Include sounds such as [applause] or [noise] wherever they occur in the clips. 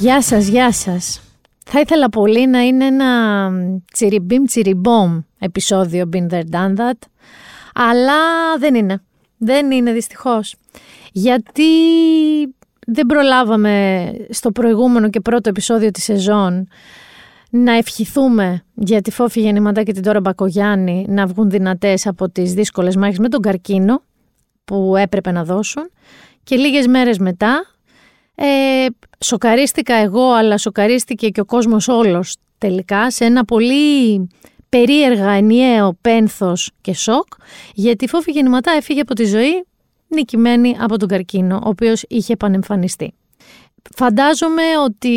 Γεια σας, γεια σας. Θα ήθελα πολύ να είναι ένα τσιριμπίμ τσιριμπόμ επεισόδιο Been There Done That, αλλά δεν είναι. Δεν είναι δυστυχώς. Γιατί δεν προλάβαμε στο προηγούμενο και πρώτο επεισόδιο της σεζόν να ευχηθούμε για τη Φόφη Γεννηματά και την Τώρα Μπακογιάννη να βγουν δυνατές από τις δύσκολες μάχες με τον καρκίνο που έπρεπε να δώσουν και λίγες μέρες μετά ε, σοκαρίστηκα εγώ αλλά σοκαρίστηκε και ο κόσμος όλος τελικά σε ένα πολύ περίεργα ενιαίο πένθος και σοκ γιατί η Φόφη Γεννηματά έφυγε από τη ζωή νικημένη από τον καρκίνο ο οποίος είχε επανεμφανιστεί. Φαντάζομαι ότι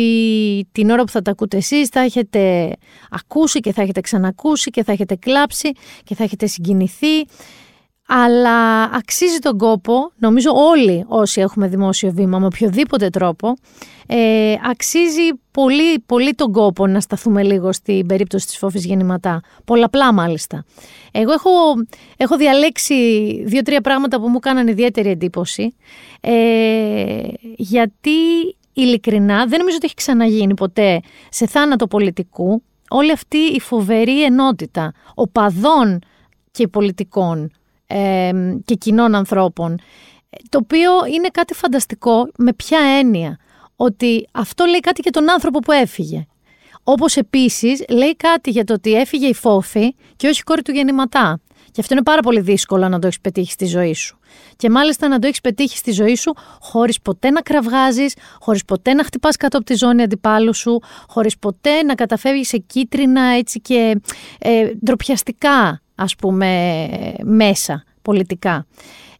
την ώρα που θα τα ακούτε εσείς θα έχετε ακούσει και θα έχετε ξανακούσει και θα έχετε κλάψει και θα έχετε συγκινηθεί αλλά αξίζει τον κόπο, νομίζω όλοι όσοι έχουμε δημόσιο βήμα με οποιοδήποτε τρόπο, ε, αξίζει πολύ, πολύ τον κόπο να σταθούμε λίγο στην περίπτωση της φόφης γεννηματά. Πολλαπλά μάλιστα. Εγώ έχω, έχω διαλέξει δύο-τρία πράγματα που μου κάνανε ιδιαίτερη εντύπωση, ε, γιατί ειλικρινά δεν νομίζω ότι έχει ξαναγίνει ποτέ σε θάνατο πολιτικού όλη αυτή η φοβερή ενότητα οπαδών και πολιτικών και κοινών ανθρώπων, το οποίο είναι κάτι φανταστικό με ποια έννοια, ότι αυτό λέει κάτι για τον άνθρωπο που έφυγε. Όπως επίσης λέει κάτι για το ότι έφυγε η Φόφη και όχι η κόρη του γεννηματά. Και αυτό είναι πάρα πολύ δύσκολο να το έχεις πετύχει στη ζωή σου. Και μάλιστα να το έχεις πετύχει στη ζωή σου χωρίς ποτέ να κραυγάζεις, χωρίς ποτέ να χτυπάς κάτω από τη ζώνη αντιπάλου σου, χωρίς ποτέ να καταφεύγεις σε κίτρινα έτσι και ε, ντροπιαστικά ας πούμε μέσα πολιτικά.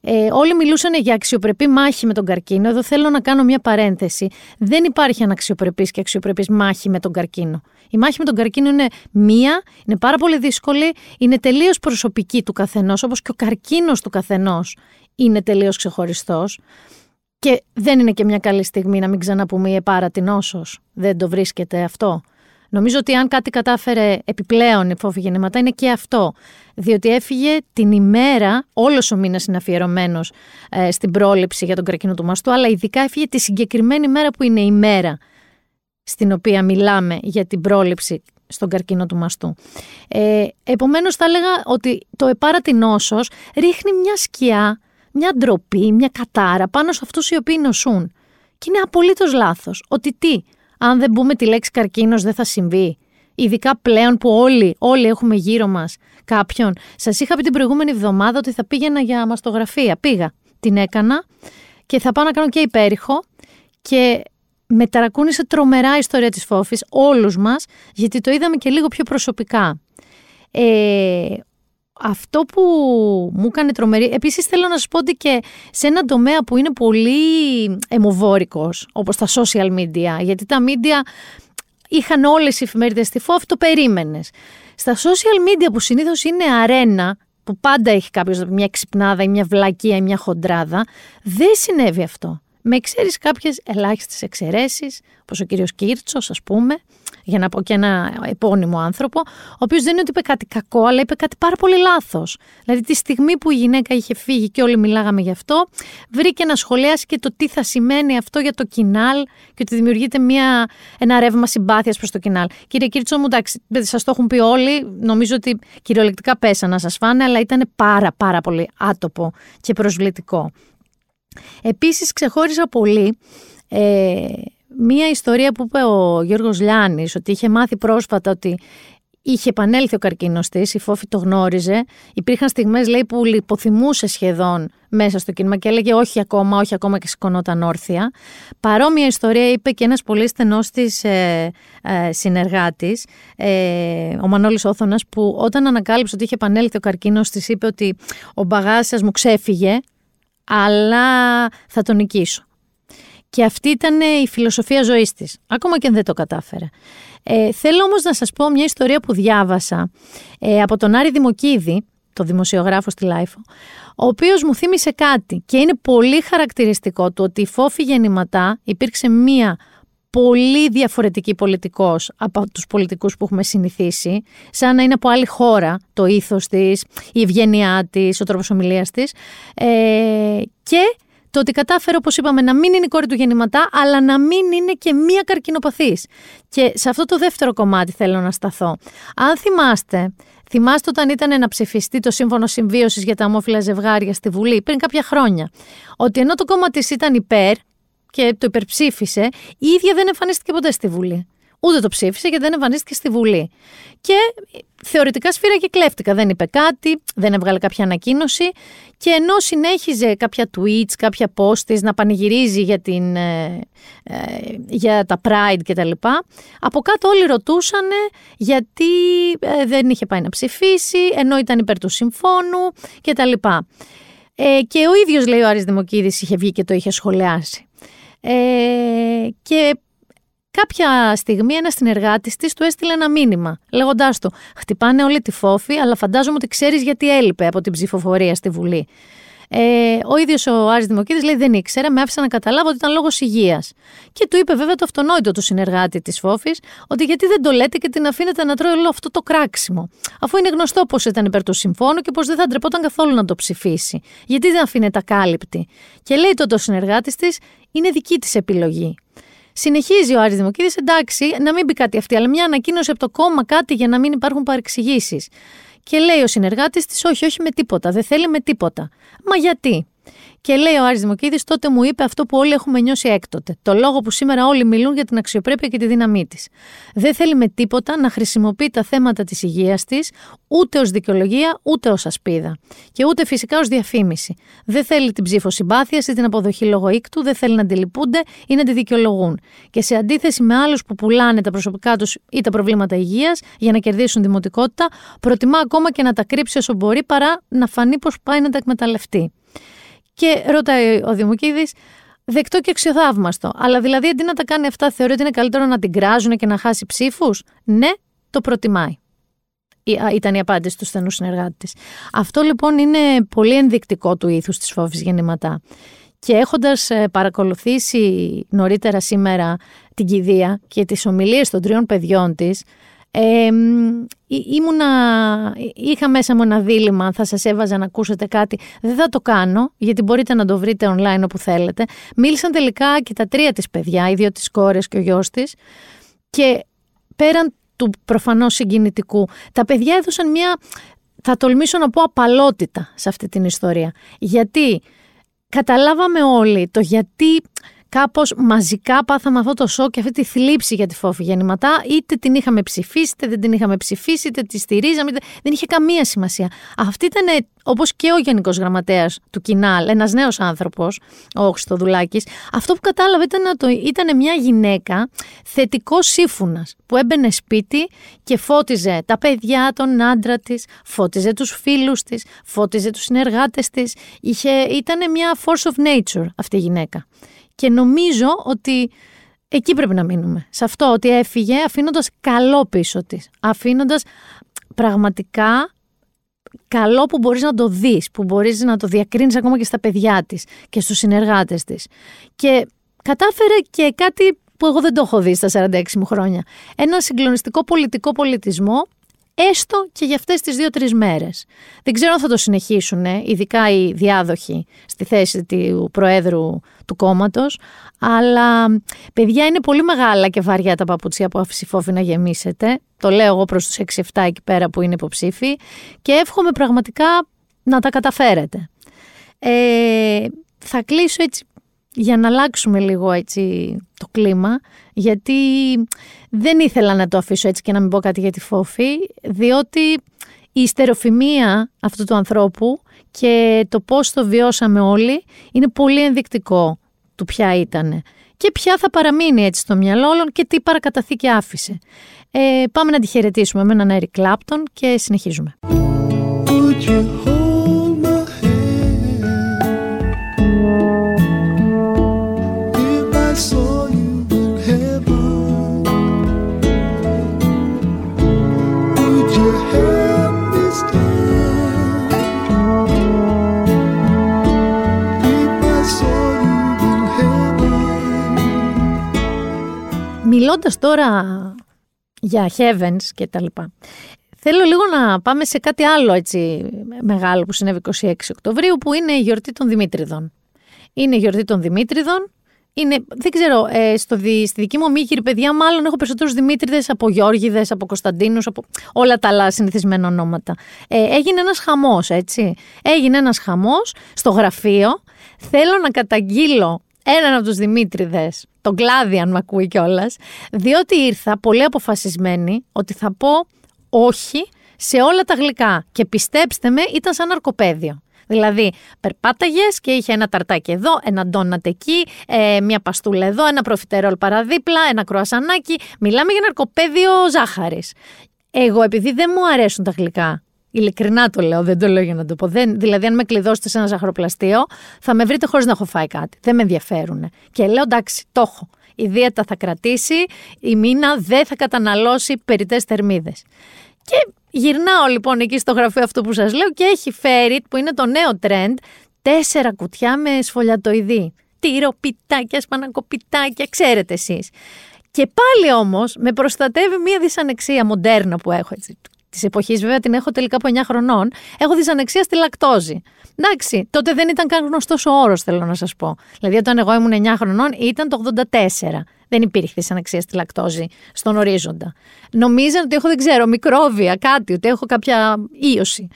Ε, όλοι μιλούσαν για αξιοπρεπή μάχη με τον καρκίνο. Εδώ θέλω να κάνω μια παρένθεση. Δεν υπάρχει αναξιοπρεπής και αξιοπρεπής μάχη με τον καρκίνο. Η μάχη με τον καρκίνο είναι μία, είναι πάρα πολύ δύσκολη, είναι τελείως προσωπική του καθενός, όπως και ο καρκίνος του καθενός είναι τελείως ξεχωριστός. Και δεν είναι και μια καλή στιγμή να μην ξαναπούμε η επάρα την νόσος. Δεν το βρίσκεται αυτό. Νομίζω ότι αν κάτι κατάφερε επιπλέον η φόβη γεννήματα είναι και αυτό. Διότι έφυγε την ημέρα, όλος ο μήνας είναι αφιερωμένος ε, στην πρόληψη για τον καρκίνο του μαστού, αλλά ειδικά έφυγε τη συγκεκριμένη μέρα που είναι η μέρα στην οποία μιλάμε για την πρόληψη στον καρκίνο του μαστού. Ε, επομένως θα έλεγα ότι το επάρατη νόσος ρίχνει μια σκιά, μια ντροπή, μια κατάρα πάνω σε αυτούς οι οποίοι νοσούν. Και είναι απολύτως λάθος. Ότι τι, αν δεν μπούμε τη λέξη καρκίνος δεν θα συμβεί. Ειδικά πλέον που όλοι, όλοι έχουμε γύρω μας κάποιον. Σας είχα πει την προηγούμενη εβδομάδα ότι θα πήγαινα για μαστογραφία. Πήγα, την έκανα και θα πάω να κάνω και υπέρηχο και με ταρακούνησε τρομερά η ιστορία της Φόφης, όλους μας, γιατί το είδαμε και λίγο πιο προσωπικά. Ε, αυτό που μου έκανε τρομερή. Επίσης, θέλω να σα πω ότι και σε ένα τομέα που είναι πολύ αιμοβόρικος, όπως τα social media, γιατί τα media είχαν όλες οι εφημερίδες στη ΦΟΦ, το περίμενες. Στα social media που συνήθως είναι αρένα, που πάντα έχει κάποιος μια ξυπνάδα ή μια βλακία ή μια χοντράδα, δεν συνέβη αυτό. Με ξέρεις κάποιες ελάχιστες εξαιρέσεις, όπως ο κύριος Κίρτσο, ας πούμε, για να πω και ένα επώνυμο άνθρωπο, ο οποίος δεν είναι ότι είπε κάτι κακό, αλλά είπε κάτι πάρα πολύ λάθος. Δηλαδή, τη στιγμή που η γυναίκα είχε φύγει και όλοι μιλάγαμε γι' αυτό, βρήκε να σχολιάσει και το τι θα σημαίνει αυτό για το κοινάλ και ότι δημιουργείται μια, ένα ρεύμα συμπάθειας προς το κοινάλ. Κύριε Κίρτσο, μου εντάξει, σας το έχουν πει όλοι, νομίζω ότι κυριολεκτικά πέσα να σας φάνε, αλλά ήταν πάρα πάρα πολύ άτοπο και προσβλητικό. Επίσης ξεχώρισα πολύ ε, μία ιστορία που είπε ο Γιώργος Λιάνης ότι είχε μάθει πρόσφατα ότι είχε επανέλθει ο καρκίνος της, η Φόφη το γνώριζε. Υπήρχαν στιγμές λέει που λιποθυμούσε σχεδόν μέσα στο κίνημα και έλεγε όχι ακόμα, όχι ακόμα και σηκωνόταν όρθια. Παρόμοια ιστορία είπε και ένας πολύ στενός της ε, ε, συνεργάτης, ε, ο Μανώλης Όθωνας, που όταν ανακάλυψε ότι είχε επανέλθει ο καρκίνος της είπε ότι ο μπαγάς μου ξέφυγε, αλλά θα τον νικήσω. Και αυτή ήταν η φιλοσοφία ζωής της, ακόμα και αν δεν το κατάφερε. Ε, θέλω όμως να σας πω μια ιστορία που διάβασα ε, από τον Άρη Δημοκίδη, το δημοσιογράφο στη LiFO, ο οποίος μου θύμισε κάτι και είναι πολύ χαρακτηριστικό του ότι η Φόφη Γεννηματά υπήρξε μία πολύ διαφορετική πολιτικός από τους πολιτικούς που έχουμε συνηθίσει, σαν να είναι από άλλη χώρα το ήθος της, η ευγένειά της, ο τρόπος ομιλίας της ε, και το ότι κατάφερε, όπως είπαμε, να μην είναι η κόρη του Γεννηματά, αλλά να μην είναι και μία καρκινοπαθής. Και σε αυτό το δεύτερο κομμάτι θέλω να σταθώ. Αν θυμάστε, θυμάστε όταν ήταν να ψηφιστεί το σύμφωνο συμβίωσης για τα ομόφυλα ζευγάρια στη Βουλή πριν κάποια χρόνια, ότι ενώ το κόμμα της ήταν υπέρ και το υπερψήφισε, η ίδια δεν εμφανίστηκε ποτέ στη Βουλή. Ούτε το ψήφισε γιατί δεν εμφανίστηκε στη Βουλή. Και θεωρητικά σφύρα και κλέφτηκα. Δεν είπε κάτι, δεν έβγαλε κάποια ανακοίνωση. Και ενώ συνέχιζε κάποια tweets, κάποια posts να πανηγυρίζει για, την, ε, ε, για τα Pride κτλ. Από κάτω όλοι ρωτούσαν γιατί ε, δεν είχε πάει να ψηφίσει, ενώ ήταν υπέρ του συμφώνου κτλ. Ε, και ο ίδιος λέει ο Άρης Δημοκίδης είχε βγει και το είχε σχολιάσει. Ε, και Κάποια στιγμή ένας συνεργάτης της του έστειλε ένα μήνυμα, λέγοντάς του: Χτυπάνε όλη τη φόφη, αλλά φαντάζομαι ότι ξέρεις γιατί έλειπε από την ψηφοφορία στη Βουλή. Ε, ο ίδιος ο Άρης Δημοκίδης λέει: Δεν ήξερα, με άφησε να καταλάβω ότι ήταν λόγος υγείας. Και του είπε βέβαια το αυτονόητο του συνεργάτη της Φόφης, ότι γιατί δεν το λέτε και την αφήνετε να τρώει όλο αυτό το κράξιμο. Αφού είναι γνωστό πω ήταν υπέρ του συμφώνου και πω δεν θα ντρεπόταν καθόλου να το ψηφίσει. Γιατί δεν αφήνεται ακάλυπτη. Και λέει τότε ο συνεργάτης της: Είναι δική της επιλογή. Συνεχίζει ο Άρης Δημοκίδης, εντάξει, να μην πει κάτι αυτή, αλλά μια ανακοίνωση από το κόμμα κάτι για να μην υπάρχουν παρεξηγήσεις. Και λέει ο συνεργάτης της, Όχι, όχι με τίποτα, δεν θέλει με τίποτα. Μα γιατί; Και λέει ο Άρης Δημοκίδης, τότε μου είπε αυτό που όλοι έχουμε νιώσει έκτοτε. Το λόγο που σήμερα όλοι μιλούν για την αξιοπρέπεια και τη δύναμή της. Δεν θέλει με τίποτα να χρησιμοποιεί τα θέματα της υγείας της ούτε ως δικαιολογία ούτε ως ασπίδα. Και ούτε φυσικά ως διαφήμιση. Δεν θέλει την ψήφο συμπάθεια ή την αποδοχή λόγω οίκτου, δεν θέλει να αντιληπούνται ή να τη δικαιολογούν. Και σε αντίθεση με άλλους που πουλάνε τα προσωπικά τους ή τα προβλήματα υγείας για να κερδίσουν δημοτικότητα, προτιμά ακόμα και να τα κρύψει όσο μπορεί παρά να φανεί πως πάει να τα εκμεταλλευτεί. Και ρωτάει ο Δημοκίδης, δεκτό και αξιοθαύμαστο. Αλλά δηλαδή αντί να τα κάνει αυτά, θεωρεί ότι είναι καλύτερο να την κράζουν και να χάσει ψήφους; Ναι, το προτιμάει. Ήταν η απάντηση του στενού συνεργάτη της. Αυτό λοιπόν είναι πολύ ενδεικτικό του ήθους της φόβης γεννηματά. Και έχοντας ε, παρακολουθήσει νωρίτερα σήμερα την κηδεία και τις ομιλίες των τριών παιδιών της, ε, ήμουνα, είχα μέσα μου ένα δίλημα, θα σας έβαζα να ακούσετε κάτι. Δεν θα το κάνω, γιατί μπορείτε να το βρείτε online όπου θέλετε. Μίλησαν τελικά και τα τρία της παιδιά, οι δύο της κόρες και ο γιος της. Και πέραν του προφανώς συγκινητικού, τα παιδιά έδωσαν μια, θα τολμήσω να πω, απαλότητα σε αυτή την ιστορία. Γιατί καταλάβαμε όλοι το γιατί κάπως μαζικά πάθαμε αυτό το σοκ και αυτή τη θλίψη για τη φόφη γεννηματά. Είτε την είχαμε ψηφίσει, είτε δεν την είχαμε ψηφίσει, είτε τη στηρίζαμε. Είτε... Δεν είχε καμία σημασία. Αυτή ήταν όπως και ο Γενικός Γραμματέας του Κινάλ, ένας νέος άνθρωπος, ο Χριστοδουλάκης. Αυτό που κατάλαβε ήταν, το, ήταν μια γυναίκα θετικός σύμφωνας που έμπαινε σπίτι και φώτιζε τα παιδιά, τον άντρα της, φώτιζε τους φίλους της, φώτιζε τους συνεργάτες της. Ήταν μια force of nature αυτή η γυναίκα. Και νομίζω ότι εκεί πρέπει να μείνουμε. Σε αυτό ότι έφυγε αφήνοντας καλό πίσω της. Αφήνοντας πραγματικά καλό που μπορείς να το δεις, που μπορείς να το διακρίνεις ακόμα και στα παιδιά της και στους συνεργάτες της. Και κατάφερε και κάτι που εγώ δεν το έχω δει στα 46 μου χρόνια. Ένα συγκλονιστικό πολιτικό πολιτισμό έστω και για αυτές τις δύο-τρεις μέρες. Δεν ξέρω αν θα το συνεχίσουν, ειδικά οι διάδοχοι στη θέση του Προέδρου του κόμματος, αλλά παιδιά είναι πολύ μεγάλα και βαριά τα παπούτσια που αφησιφόφη να γεμίσετε. Το λέω εγώ προς τους 6-7 εκεί πέρα που είναι υποψήφοι και εύχομαι πραγματικά να τα καταφέρετε. Ε, θα κλείσω έτσι για να αλλάξουμε λίγο έτσι το κλίμα, γιατί δεν ήθελα να το αφήσω έτσι και να μην πω κάτι για τη φόφη, διότι η ιστεροφημία αυτού του ανθρώπου και το πώς το βιώσαμε όλοι είναι πολύ ενδεικτικό του ποια ήταν και ποια θα παραμείνει έτσι στο μυαλό όλων και τι παρακαταθήκη άφησε. Ε, πάμε να τη χαιρετήσουμε με έναν Έρη Κλάπτον και συνεχίζουμε. Μιλώντας τώρα για heavens και τα λοιπά, θέλω λίγο να πάμε σε κάτι άλλο έτσι μεγάλο που συνέβη 26 Οκτωβρίου που είναι η γιορτή των Δημήτριδων. είναι η γιορτή των Δημήτριδων. Είναι, δεν ξέρω, ε, στο, στη δική μου ομίγυρη παιδιά, μάλλον έχω περισσότερους Δημήτριδες από Γιώργιδε, από Κωνσταντίνους, από όλα τα άλλα συνηθισμένα ονόματα. Ε, έγινε ένας χαμός, έτσι. Έγινε ένας χαμός στο γραφείο. Θέλω να καταγγείλω έναν από τους Δημήτριδες, τον κλάδι, αν με ακούει κιόλας, διότι ήρθα πολύ αποφασισμένη ότι θα πω όχι σε όλα τα γλυκά. Και πιστέψτε με, ήταν σαν αρκοπέδιο. Δηλαδή, περπάταγες και είχε ένα ταρτάκι εδώ, ένα ντόνατ εκεί, ε, μια παστούλα εδώ, ένα προφιτερόλ παραδίπλα, ένα κροασανάκι. Μιλάμε για ένα αρκοπέδιο ζάχαρης. Εγώ, επειδή δεν μου αρέσουν τα γλυκά, Ειλικρινά το λέω, δεν το λέω για να το πω. Δεν, δηλαδή, αν με κλειδώσετε σε ένα ζαχαροπλαστείο, θα με βρείτε χωρίς να έχω φάει κάτι. Δεν με ενδιαφέρουν. Και λέω εντάξει, το έχω. Η δίαιτα θα κρατήσει, η μήνα δεν θα καταναλώσει περιττές θερμίδες. Και γυρνάω λοιπόν εκεί στο γραφείο αυτό που σας λέω και έχει φέρει, που είναι το νέο trend, τέσσερα κουτιά με σφολιατοειδή. Τυροπιτάκια, σπανακοπιτάκια, ξέρετε εσείς. Και πάλι όμως με προστατεύει μια δυσανεξία μοντέρνα που έχω έτσι, της εποχής, βέβαια την έχω τελικά από 9 χρονών, έχω δυσανεξία στη λακτόζη. Εντάξει, τότε δεν ήταν καν γνωστός ο όρος, θέλω να σας πω. Δηλαδή, όταν εγώ ήμουν 9 χρονών, ήταν το 84. Δεν υπήρχε δυσανεξία στη λακτόζη στον ορίζοντα. Νομίζαν ότι έχω, δεν ξέρω, μικρόβια, κάτι, ότι έχω κάποια ίωση.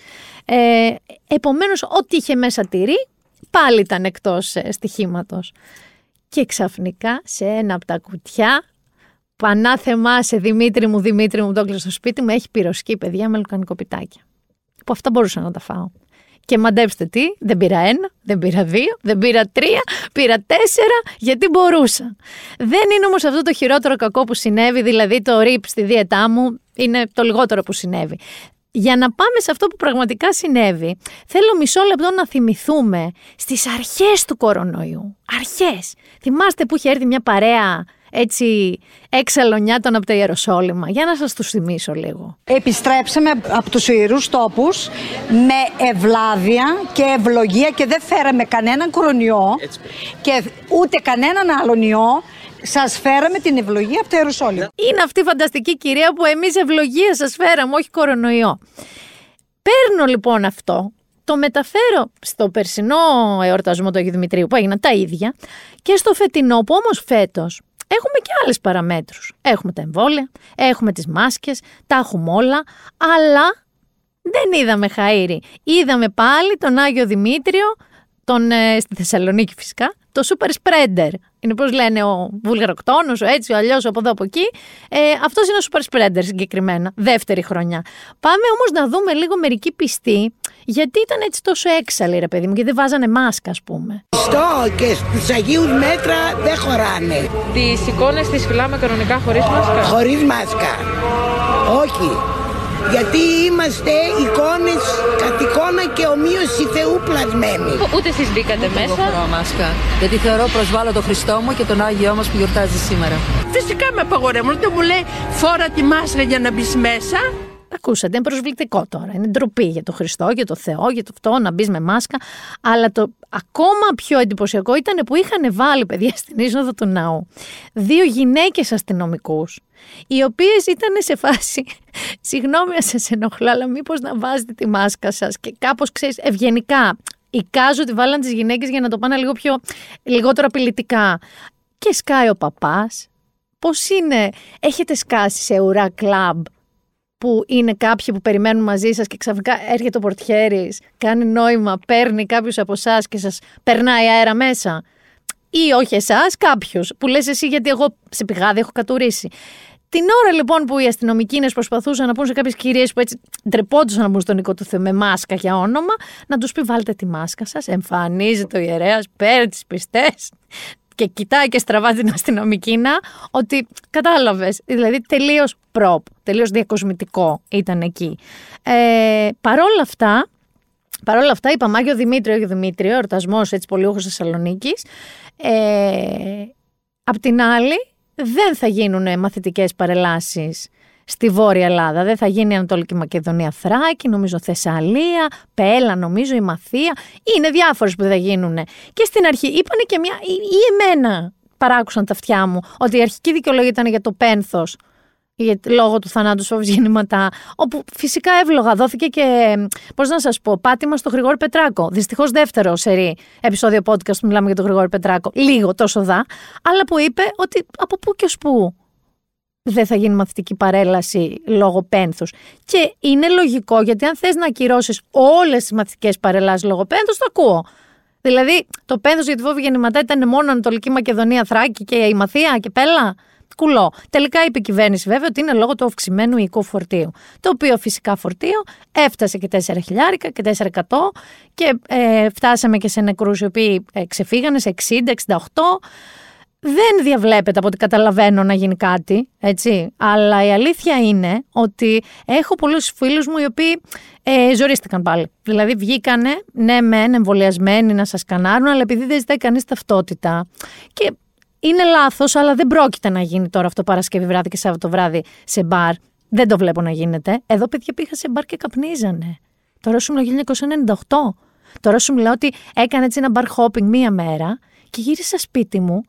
Ε, Επομένως, ό,τι είχε μέσα τυρί, πάλι ήταν εκτός ε, στοιχήματος. Και ξαφνικά σε ένα από τα κουτιά Πανάθεμά σε Δημήτρη μου, Δημήτρη μου, το έκλεισε στο σπίτι μου, έχει πυροσκή, παιδιά, με λουκανικοπιτάκια. Που αυτά μπορούσα να τα φάω. Και μαντέψτε τι, δεν πήρα ένα, δεν πήρα δύο, δεν πήρα τρία, πήρα τέσσερα, γιατί μπορούσα. Δεν είναι όμως αυτό το χειρότερο κακό που συνέβη, δηλαδή το ρίπ στη δίαιτά μου, είναι το λιγότερο που συνέβη. Για να πάμε σε αυτό που πραγματικά συνέβη, θέλω μισό λεπτό να θυμηθούμε στις αρχές του κορονοϊού. Αρχές. Θυμάστε που είχε έρθει μια παρέα έτσι εξαλονιάτων από τα Ιεροσόλυμα. Για να σας τους θυμίσω λίγο. Επιστρέψαμε από τους ιερούς τόπους με ευλάβεια και ευλογία και δεν φέραμε κανέναν κορονοϊό και ούτε κανέναν άλλον ιό. Σας φέραμε την ευλογία από το Ιεροσόλυμα. Είναι αυτή η φανταστική κυρία που εμείς ευλογία σας φέραμε, όχι κορονοϊό. Παίρνω λοιπόν αυτό, το μεταφέρω στο περσινό εορτασμό του Αγίου Δημητρίου που έγιναν τα ίδια και στο φετινό που όμως φέτος Έχουμε και άλλες παραμέτρους. Έχουμε τα εμβόλια, έχουμε τις μάσκες, τα έχουμε όλα, αλλά δεν είδαμε χαΐρι. Είδαμε πάλι τον Άγιο Δημήτριο, τον, ε, στη Θεσσαλονίκη φυσικά, το super spreader. Είναι πώς λένε ο βουλγαροκτόνο, ο έτσι, ο αλλιώς, από εδώ από εκεί. Ε, Αυτός είναι ο super spreader συγκεκριμένα, δεύτερη χρονιά. Πάμε όμως να δούμε λίγο μερικοί πιστοί, γιατί ήταν έτσι τόσο έξαλλοι, ρε παιδί μου, γιατί δεν βάζανε μάσκα, ας πούμε. Στο και στους Αγίους μέτρα δεν χωράνε. Τις εικόνες τις φυλάμε κανονικά χωρίς μάσκα; Χωρίς μάσκα. Όχι γιατί είμαστε εικόνες κατ' εικόνα και ομοίωση Θεού πλασμένοι. Ούτε εσείς μπήκατε μέσα. Εγώ φοράω μάσκα, γιατί θεωρώ προσβάλλω τον Χριστό μου και τον Άγιό μας που γιορτάζει σήμερα. Φυσικά με απαγορεύουν, δεν μου λέει φόρα τη μάσκα για να μπεις μέσα. Ακούσατε, είναι προσβλητικό τώρα. Είναι ντροπή για τον Χριστό, για τον Θεό, για το αυτό να μπεις με μάσκα. Αλλά το ακόμα πιο εντυπωσιακό ήταν που είχαν βάλει παιδιά στην είσοδο του ναού δύο γυναίκες αστυνομικούς, οι οποίες ήταν σε φάση. [laughs] Συγγνώμη, αν σας ενοχλώ, αλλά μήπως να βάζετε τη μάσκα σας και κάπως ξέρεις ευγενικά. Εικάζω ότι βάλαν τις γυναίκες για να το πάνε λίγο πιο. λιγότερο απειλητικά. Και σκάει ο παπάς. Πώς είναι, έχετε σκάσει σε ουρά κλαμπ που είναι κάποιοι που περιμένουν μαζί σας και ξαφνικά έρχεται ο πορτιέρης, κάνει νόημα, παίρνει κάποιους από εσάς και σας περνάει αέρα μέσα. Ή όχι εσάς, κάποιους που λες εσύ γιατί εγώ σε πηγάδι έχω κατουρίσει. Την ώρα λοιπόν που οι αστυνομικοί προσπαθούσαν να πούν σε κάποιες κυρίες που έτσι ντρεπόντουσαν να μπουν στον οίκο του Θεού με μάσκα για όνομα, να τους πει: Βάλτε τη μάσκα σας. Εμφανίζεται ο ιερέας, παίρνει τις πιστές, και κοιτάει και στραβά την αστυνομική να, ότι κατάλαβες. Δηλαδή τελείως προπ, τελείως διακοσμητικό ήταν εκεί. Ε, παρόλα αυτά, Παρ' αυτά, είπαμε Άγιο Δημήτριο, Άγιο Δημήτριο, εορτασμός έτσι πολιούχος Θεσσαλονίκης. Ε, απ' την άλλη, δεν θα γίνουν μαθητικές παρελάσεις στη Βόρεια Ελλάδα. Δεν θα γίνει η Ανατολική Μακεδονία Θράκη, νομίζω Θεσσαλία, Πέλα, νομίζω η Μαθία. Είναι διάφορες που θα γίνουν. Και στην αρχή είπανε και μια. ή εμένα παράκουσαν τα αυτιά μου ότι η αρχική δικαιολογία ήταν για το πένθος γιατί- λόγω του θανάτου του γεννηματά, όπου φυσικά εύλογα δόθηκε και, πώς να σας πω, πάτημα στο Γρηγόρη Πετράκο. Δυστυχώς δεύτερο σερή επεισόδιο podcast που μιλάμε για τον Γρηγόρη Πετράκο. Λίγο τόσο δά, αλλά που είπε ότι από πού και ως πού δεν θα γίνει μαθητική παρέλαση λόγω πένθους. Και είναι λογικό γιατί αν θες να ακυρώσεις όλες τις μαθητικές παρελάσεις λόγω πένθους, το ακούω. Δηλαδή, το πένθος για τη φόβη γεννηματά ήταν μόνο Ανατολική Μακεδονία, Θράκη και η Μαθία και Πέλα. Κουλό. Τελικά είπε η κυβέρνηση βέβαια ότι είναι λόγω του αυξημένου οικού φορτίου. Το οποίο φυσικά φορτίο έφτασε και 4 χιλιάρικα και 4 και ε, φτάσαμε και σε νεκρούς οι οποίοι ε, ξεφύγανε σε 60, 68 δεν διαβλέπεται από ό,τι καταλαβαίνω να γίνει κάτι, έτσι. Αλλά η αλήθεια είναι ότι έχω πολλούς φίλους μου οι οποίοι ε, ζορίστηκαν πάλι. Δηλαδή βγήκανε, ναι μεν εμβολιασμένοι να σας κανάρουν, αλλά επειδή δεν ζητάει κανείς ταυτότητα και είναι λάθος, αλλά δεν πρόκειται να γίνει τώρα αυτό Παρασκευή βράδυ και Σάββατο βράδυ σε μπαρ. Δεν το βλέπω να γίνεται. Εδώ παιδιά πήγα σε μπαρ και καπνίζανε. Τώρα σου μιλάω 1998. Τώρα σου μιλάω ότι έκανα έτσι ένα bar hopping μία μέρα και γύρισα σπίτι μου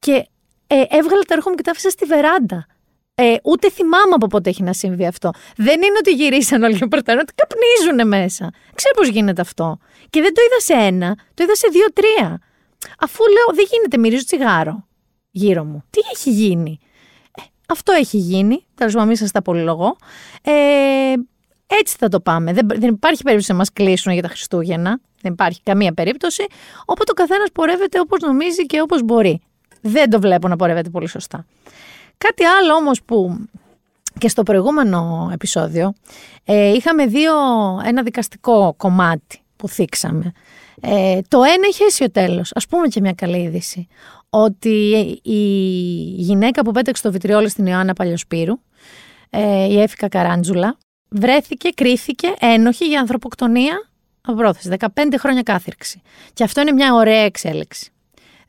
και ε, έβγαλα τα ρούχα μου και τα άφησα στη βεράντα. Ε, ούτε θυμάμαι από πότε έχει να συμβεί αυτό. Δεν είναι ότι γυρίσαν όλοι οι πρωτάνε, ότι καπνίζουν μέσα. Ξέρω πώς γίνεται αυτό. Και δεν το είδα σε ένα, το είδα σε δύο-τρία. Αφού λέω, δεν γίνεται, μυρίζω τσιγάρο γύρω μου. Τι έχει γίνει; Ε, αυτό έχει γίνει. Τέλος πάντων, μην σας τα πολυλογώ. Ε, έτσι θα το πάμε. Δεν, δεν υπάρχει περίπτωση να μας κλείσουν για τα Χριστούγεννα. Δεν υπάρχει καμία περίπτωση. Οπότε ο καθένας πορεύεται όπως νομίζει και όπως μπορεί. Δεν το βλέπω να πορεύεται πολύ σωστά. Κάτι άλλο όμως που και στο προηγούμενο επεισόδιο ε, είχαμε δύο, ένα δικαστικό κομμάτι που θίξαμε. Ε, το ένα είχε αίσιο τέλος. Ας πούμε και μια καλή είδηση. Ότι η γυναίκα που πέταξε το βιτριόλι στην Ιωάννα Παλιοσπύρου, ε, η Έφηκα Καράντζουλα, βρέθηκε, κρίθηκε ένοχη για ανθρωποκτονία από πρόθεση. 15 χρόνια κάθυρξη. Και αυτό είναι μια ωραία εξέλιξη.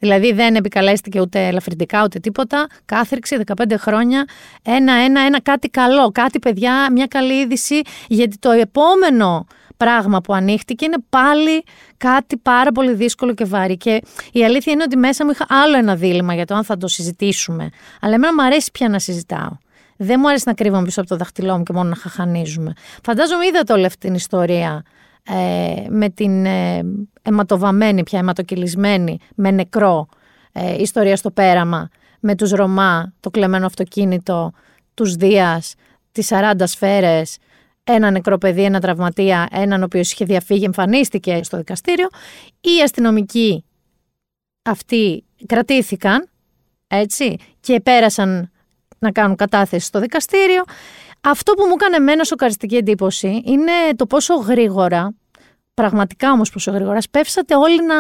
Δηλαδή δεν επικαλέστηκε ούτε ελαφρυντικά ούτε τίποτα. Κάθριξη 15 χρόνια. Ένα, ένα, ένα κάτι καλό. Κάτι παιδιά, μια καλή είδηση. Γιατί το επόμενο πράγμα που ανοίχτηκε είναι πάλι κάτι πάρα πολύ δύσκολο και βάρη. Και η αλήθεια είναι ότι μέσα μου είχα άλλο ένα δίλημα για το αν θα το συζητήσουμε. Αλλά εμένα μου αρέσει πια να συζητάω. Δεν μου αρέσει να κρύβομαι πίσω από το δαχτυλό μου και μόνο να χαχανίζουμε. Φαντάζομαι είδατε όλη αυτή την ιστορία ε, με την ε, αιματοβαμένη πια, αιματοκυλισμένη, με νεκρό ε, ιστορία στο πέραμα, με τους Ρωμά, το κλεμμένο αυτοκίνητο, τους Δίας, τις 40 σφαίρες, ένα νεκρό παιδί, ένα τραυματία, έναν ο οποίος είχε διαφύγει, εμφανίστηκε στο δικαστήριο. Οι αστυνομικοί αυτοί κρατήθηκαν, έτσι, και πέρασαν να κάνουν κατάθεση στο δικαστήριο. Αυτό που μου έκανε εμένα σοκαριστική εντύπωση είναι το πόσο γρήγορα, πραγματικά όμως πόσο γρήγορα, σπεύσατε όλοι να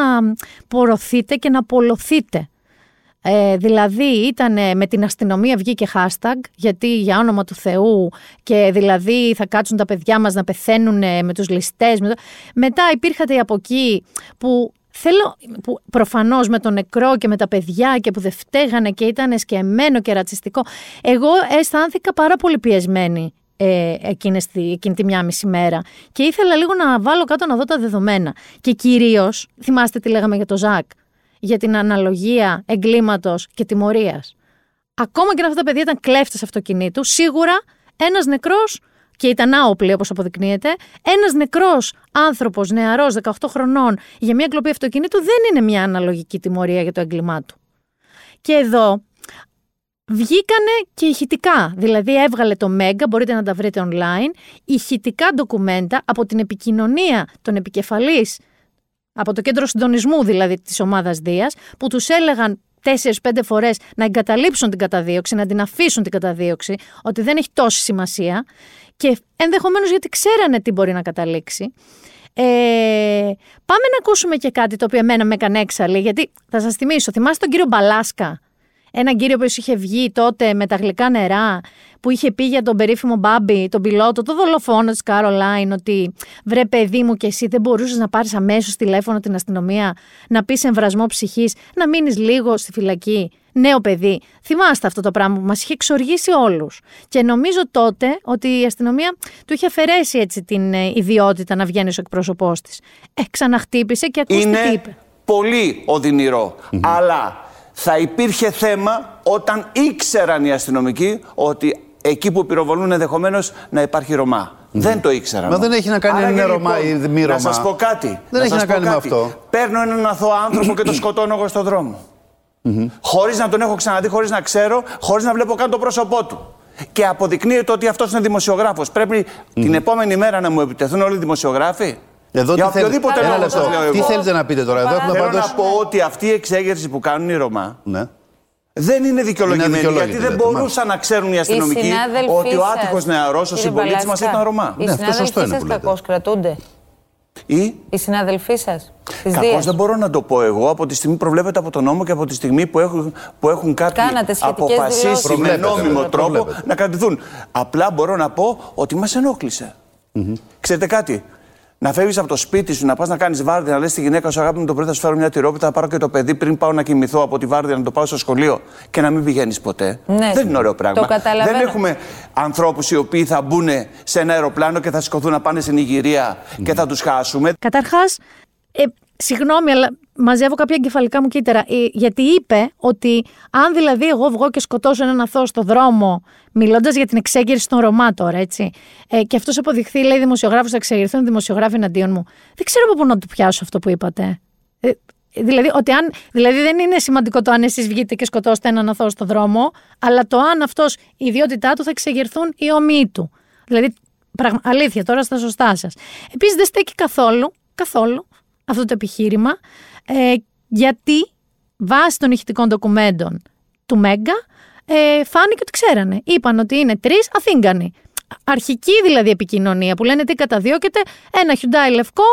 πορωθείτε και να απολωθείτε. Ε, δηλαδή ήταν με την αστυνομία βγήκε hashtag γιατί για όνομα του Θεού και δηλαδή θα κάτσουν τα παιδιά μας να πεθαίνουν με τους ληστές. Με το... Μετά υπήρχατε από εκεί που Θέλω, που προφανώς με τον νεκρό και με τα παιδιά και που δεν φταίγανε και ήταν σκεμμένο και ρατσιστικό. Εγώ αισθάνθηκα πάρα πολύ πιεσμένη ε, εκείνη τη μια μισή μέρα και ήθελα λίγο να βάλω κάτω να δω τα δεδομένα. Και κυρίως, θυμάστε τι λέγαμε για το Ζακ, για την αναλογία εγκλήματος και τιμωρίας. Ακόμα και αν αυτά τα παιδιά ήταν κλέφτες αυτοκινήτου, σίγουρα ένας νεκρός και ήταν άοπλοι όπως αποδεικνύεται, ένας νεκρός άνθρωπος, νεαρός, 18 χρονών, για μια κλοπή αυτοκινήτου δεν είναι μια αναλογική τιμωρία για το έγκλημά του. Και εδώ βγήκανε και ηχητικά, δηλαδή έβγαλε το Μέγκα, μπορείτε να τα βρείτε online, ηχητικά ντοκουμέντα από την επικοινωνία των επικεφαλής, από το κέντρο συντονισμού δηλαδή της ομάδας Δίας, που τους έλεγαν τέσσερι-πέντε φορές να εγκαταλείψουν την καταδίωξη, να την αφήσουν την καταδίωξη, ότι δεν έχει τόση σημασία και ενδεχομένως γιατί ξέρανε τι μπορεί να καταλήξει. Ε, πάμε να ακούσουμε και κάτι το οποίο εμένα με έκανε έξαλλη, γιατί θα σας θυμίσω, θυμάστε τον κύριο Μπαλάσκα, έναν κύριο που είχε βγει τότε με τα γλυκά νερά, που είχε πει για τον περίφημο Μπάμπι, τον πιλότο, το δολοφόνο της Κάρολάιν, ότι βρε παιδί μου και εσύ δεν μπορούσες να πάρεις αμέσως τηλέφωνο την αστυνομία, να πεις εμβρασμό ψυχής, να μείνεις λίγο στη φυλακή. Νέο παιδί. Θυμάστε αυτό το πράγμα που μας είχε εξοργήσει όλους. Και νομίζω τότε ότι η αστυνομία του είχε αφαιρέσει έτσι την ε, ιδιότητα να βγαίνει ο εκπρόσωπός της. Ε, ξαναχτύπησε και ακούστε Είναι τι είπε. πολύ οδυνηρό. Αλλά θα υπήρχε θέμα όταν ήξεραν οι αστυνομικοί ότι εκεί που πυροβολούν ενδεχομένως να υπάρχει Ρωμά. Δεν το ήξερα. Μα δεν έχει να κάνει αν είναι Ρωμά ή μη Ρωμά. Να σας πω κάτι. Δεν έχει σας να πω κάνει με κάτι. αυτό. Παίρνω έναν αθώο άνθρωπο και τον σκοτώνω εγώ στον δρόμο. Χωρίς να τον έχω ξαναδεί, χωρίς να ξέρω, χωρίς να βλέπω καν το πρόσωπό του. Και αποδεικνύεται ότι αυτός είναι δημοσιογράφος. Πρέπει την επόμενη μέρα να μου επιτεθούν όλοι οι δημοσιογράφοι; Εδώ Για τι θέλ- οποιοδήποτε Ένα λόγο λεπτό. σας λέω Τι εγώ. θέλετε να πείτε τώρα, εδώ έχουμε Θέλω πάντως... να πω ότι αυτή η εξέγερση που κάνουν οι Ρωμά Ναι. δεν είναι δικαιολογημένη. αδικαιολόγητη, γιατί δεν λέτε, μπορούσαν να ξέρουν οι αστυνομικοί συνάδελφοί ότι ο σας, άτυχος νεαρός, ο κύριε συμπολίτη μας Μπαλάσκα, ήταν Ρωμά. Οι Ναι, αυτό σωστό συνάδελφοί είναι σας που λέτε. κακώς κρατούνται; Ή; Οι συνάδελφοί σας. Της Κακώς Δίας. δεν μπορώ να το πω εγώ από τη στιγμή που προβλέπεται από τον νόμο και από τη στιγμή που έχουν, που έχουν κάποιοι Κάνατε σχετικές αποφασίσει δηλώσεις. με Προβλέπεται, νόμιμο βέβαια, τρόπο προβλέπεται. να κρατηθούν. Απλά μπορώ να πω ότι μας ενοχλησε Ξέρετε κάτι, να φεύγεις από το σπίτι σου, να πας να κάνεις βάρδια, να λες στη γυναίκα σου αγάπη μου το πρωί θα σου φέρω μια τυρόπιτα, θα πάρω και το παιδί πριν πάω να κοιμηθώ από τη βάρδια να το πάω στο σχολείο και να μην πηγαίνεις ποτέ. Ναι, δεν είναι ωραίο πράγμα. το καταλαβαίνω. δεν έχουμε ανθρώπους οι οποίοι θα μπουν σε ένα αεροπλάνο και θα σηκωθούν να πάνε στην Ιγυρία και θα τους χάσουμε. Καταρχάς, ε, συγγνώμη, αλλά μαζεύω κάποια εγκεφαλικά μου κύτταρα. Ε, γιατί είπε ότι αν δηλαδή εγώ βγω και σκοτώσω έναν αθώο στο δρόμο, μιλώντας για την εξέγερση των Ρωμά τώρα, έτσι. Ε, και αυτός αποδειχθεί, λέει δημοσιογράφος, θα εξεγερθούν δημοσιογράφοι εναντίον μου. Δεν ξέρω από πού να το πιάσω αυτό που είπατε. Ε, δηλαδή, ότι αν, δηλαδή δεν είναι σημαντικό το αν εσείς βγείτε και σκοτώσετε έναν αθώο στο δρόμο, αλλά το αν αυτός η ιδιότητά του θα εξεγερθούν οι ομοίοι του. Δηλαδή, πραγμα, αλήθεια τώρα στα σωστά σας. Επίσης, δεν στέκει καθόλου, καθόλου αυτό το επιχείρημα, ε, γιατί βάσει των ηχητικών ντοκουμέντων του Μέγκα ε, φάνηκε ότι ξέρανε. Είπαν ότι είναι τρεις Αθήγκανοι. Αρχική δηλαδή επικοινωνία που λένε τι καταδιώκεται, ένα χιουντάι λευκό,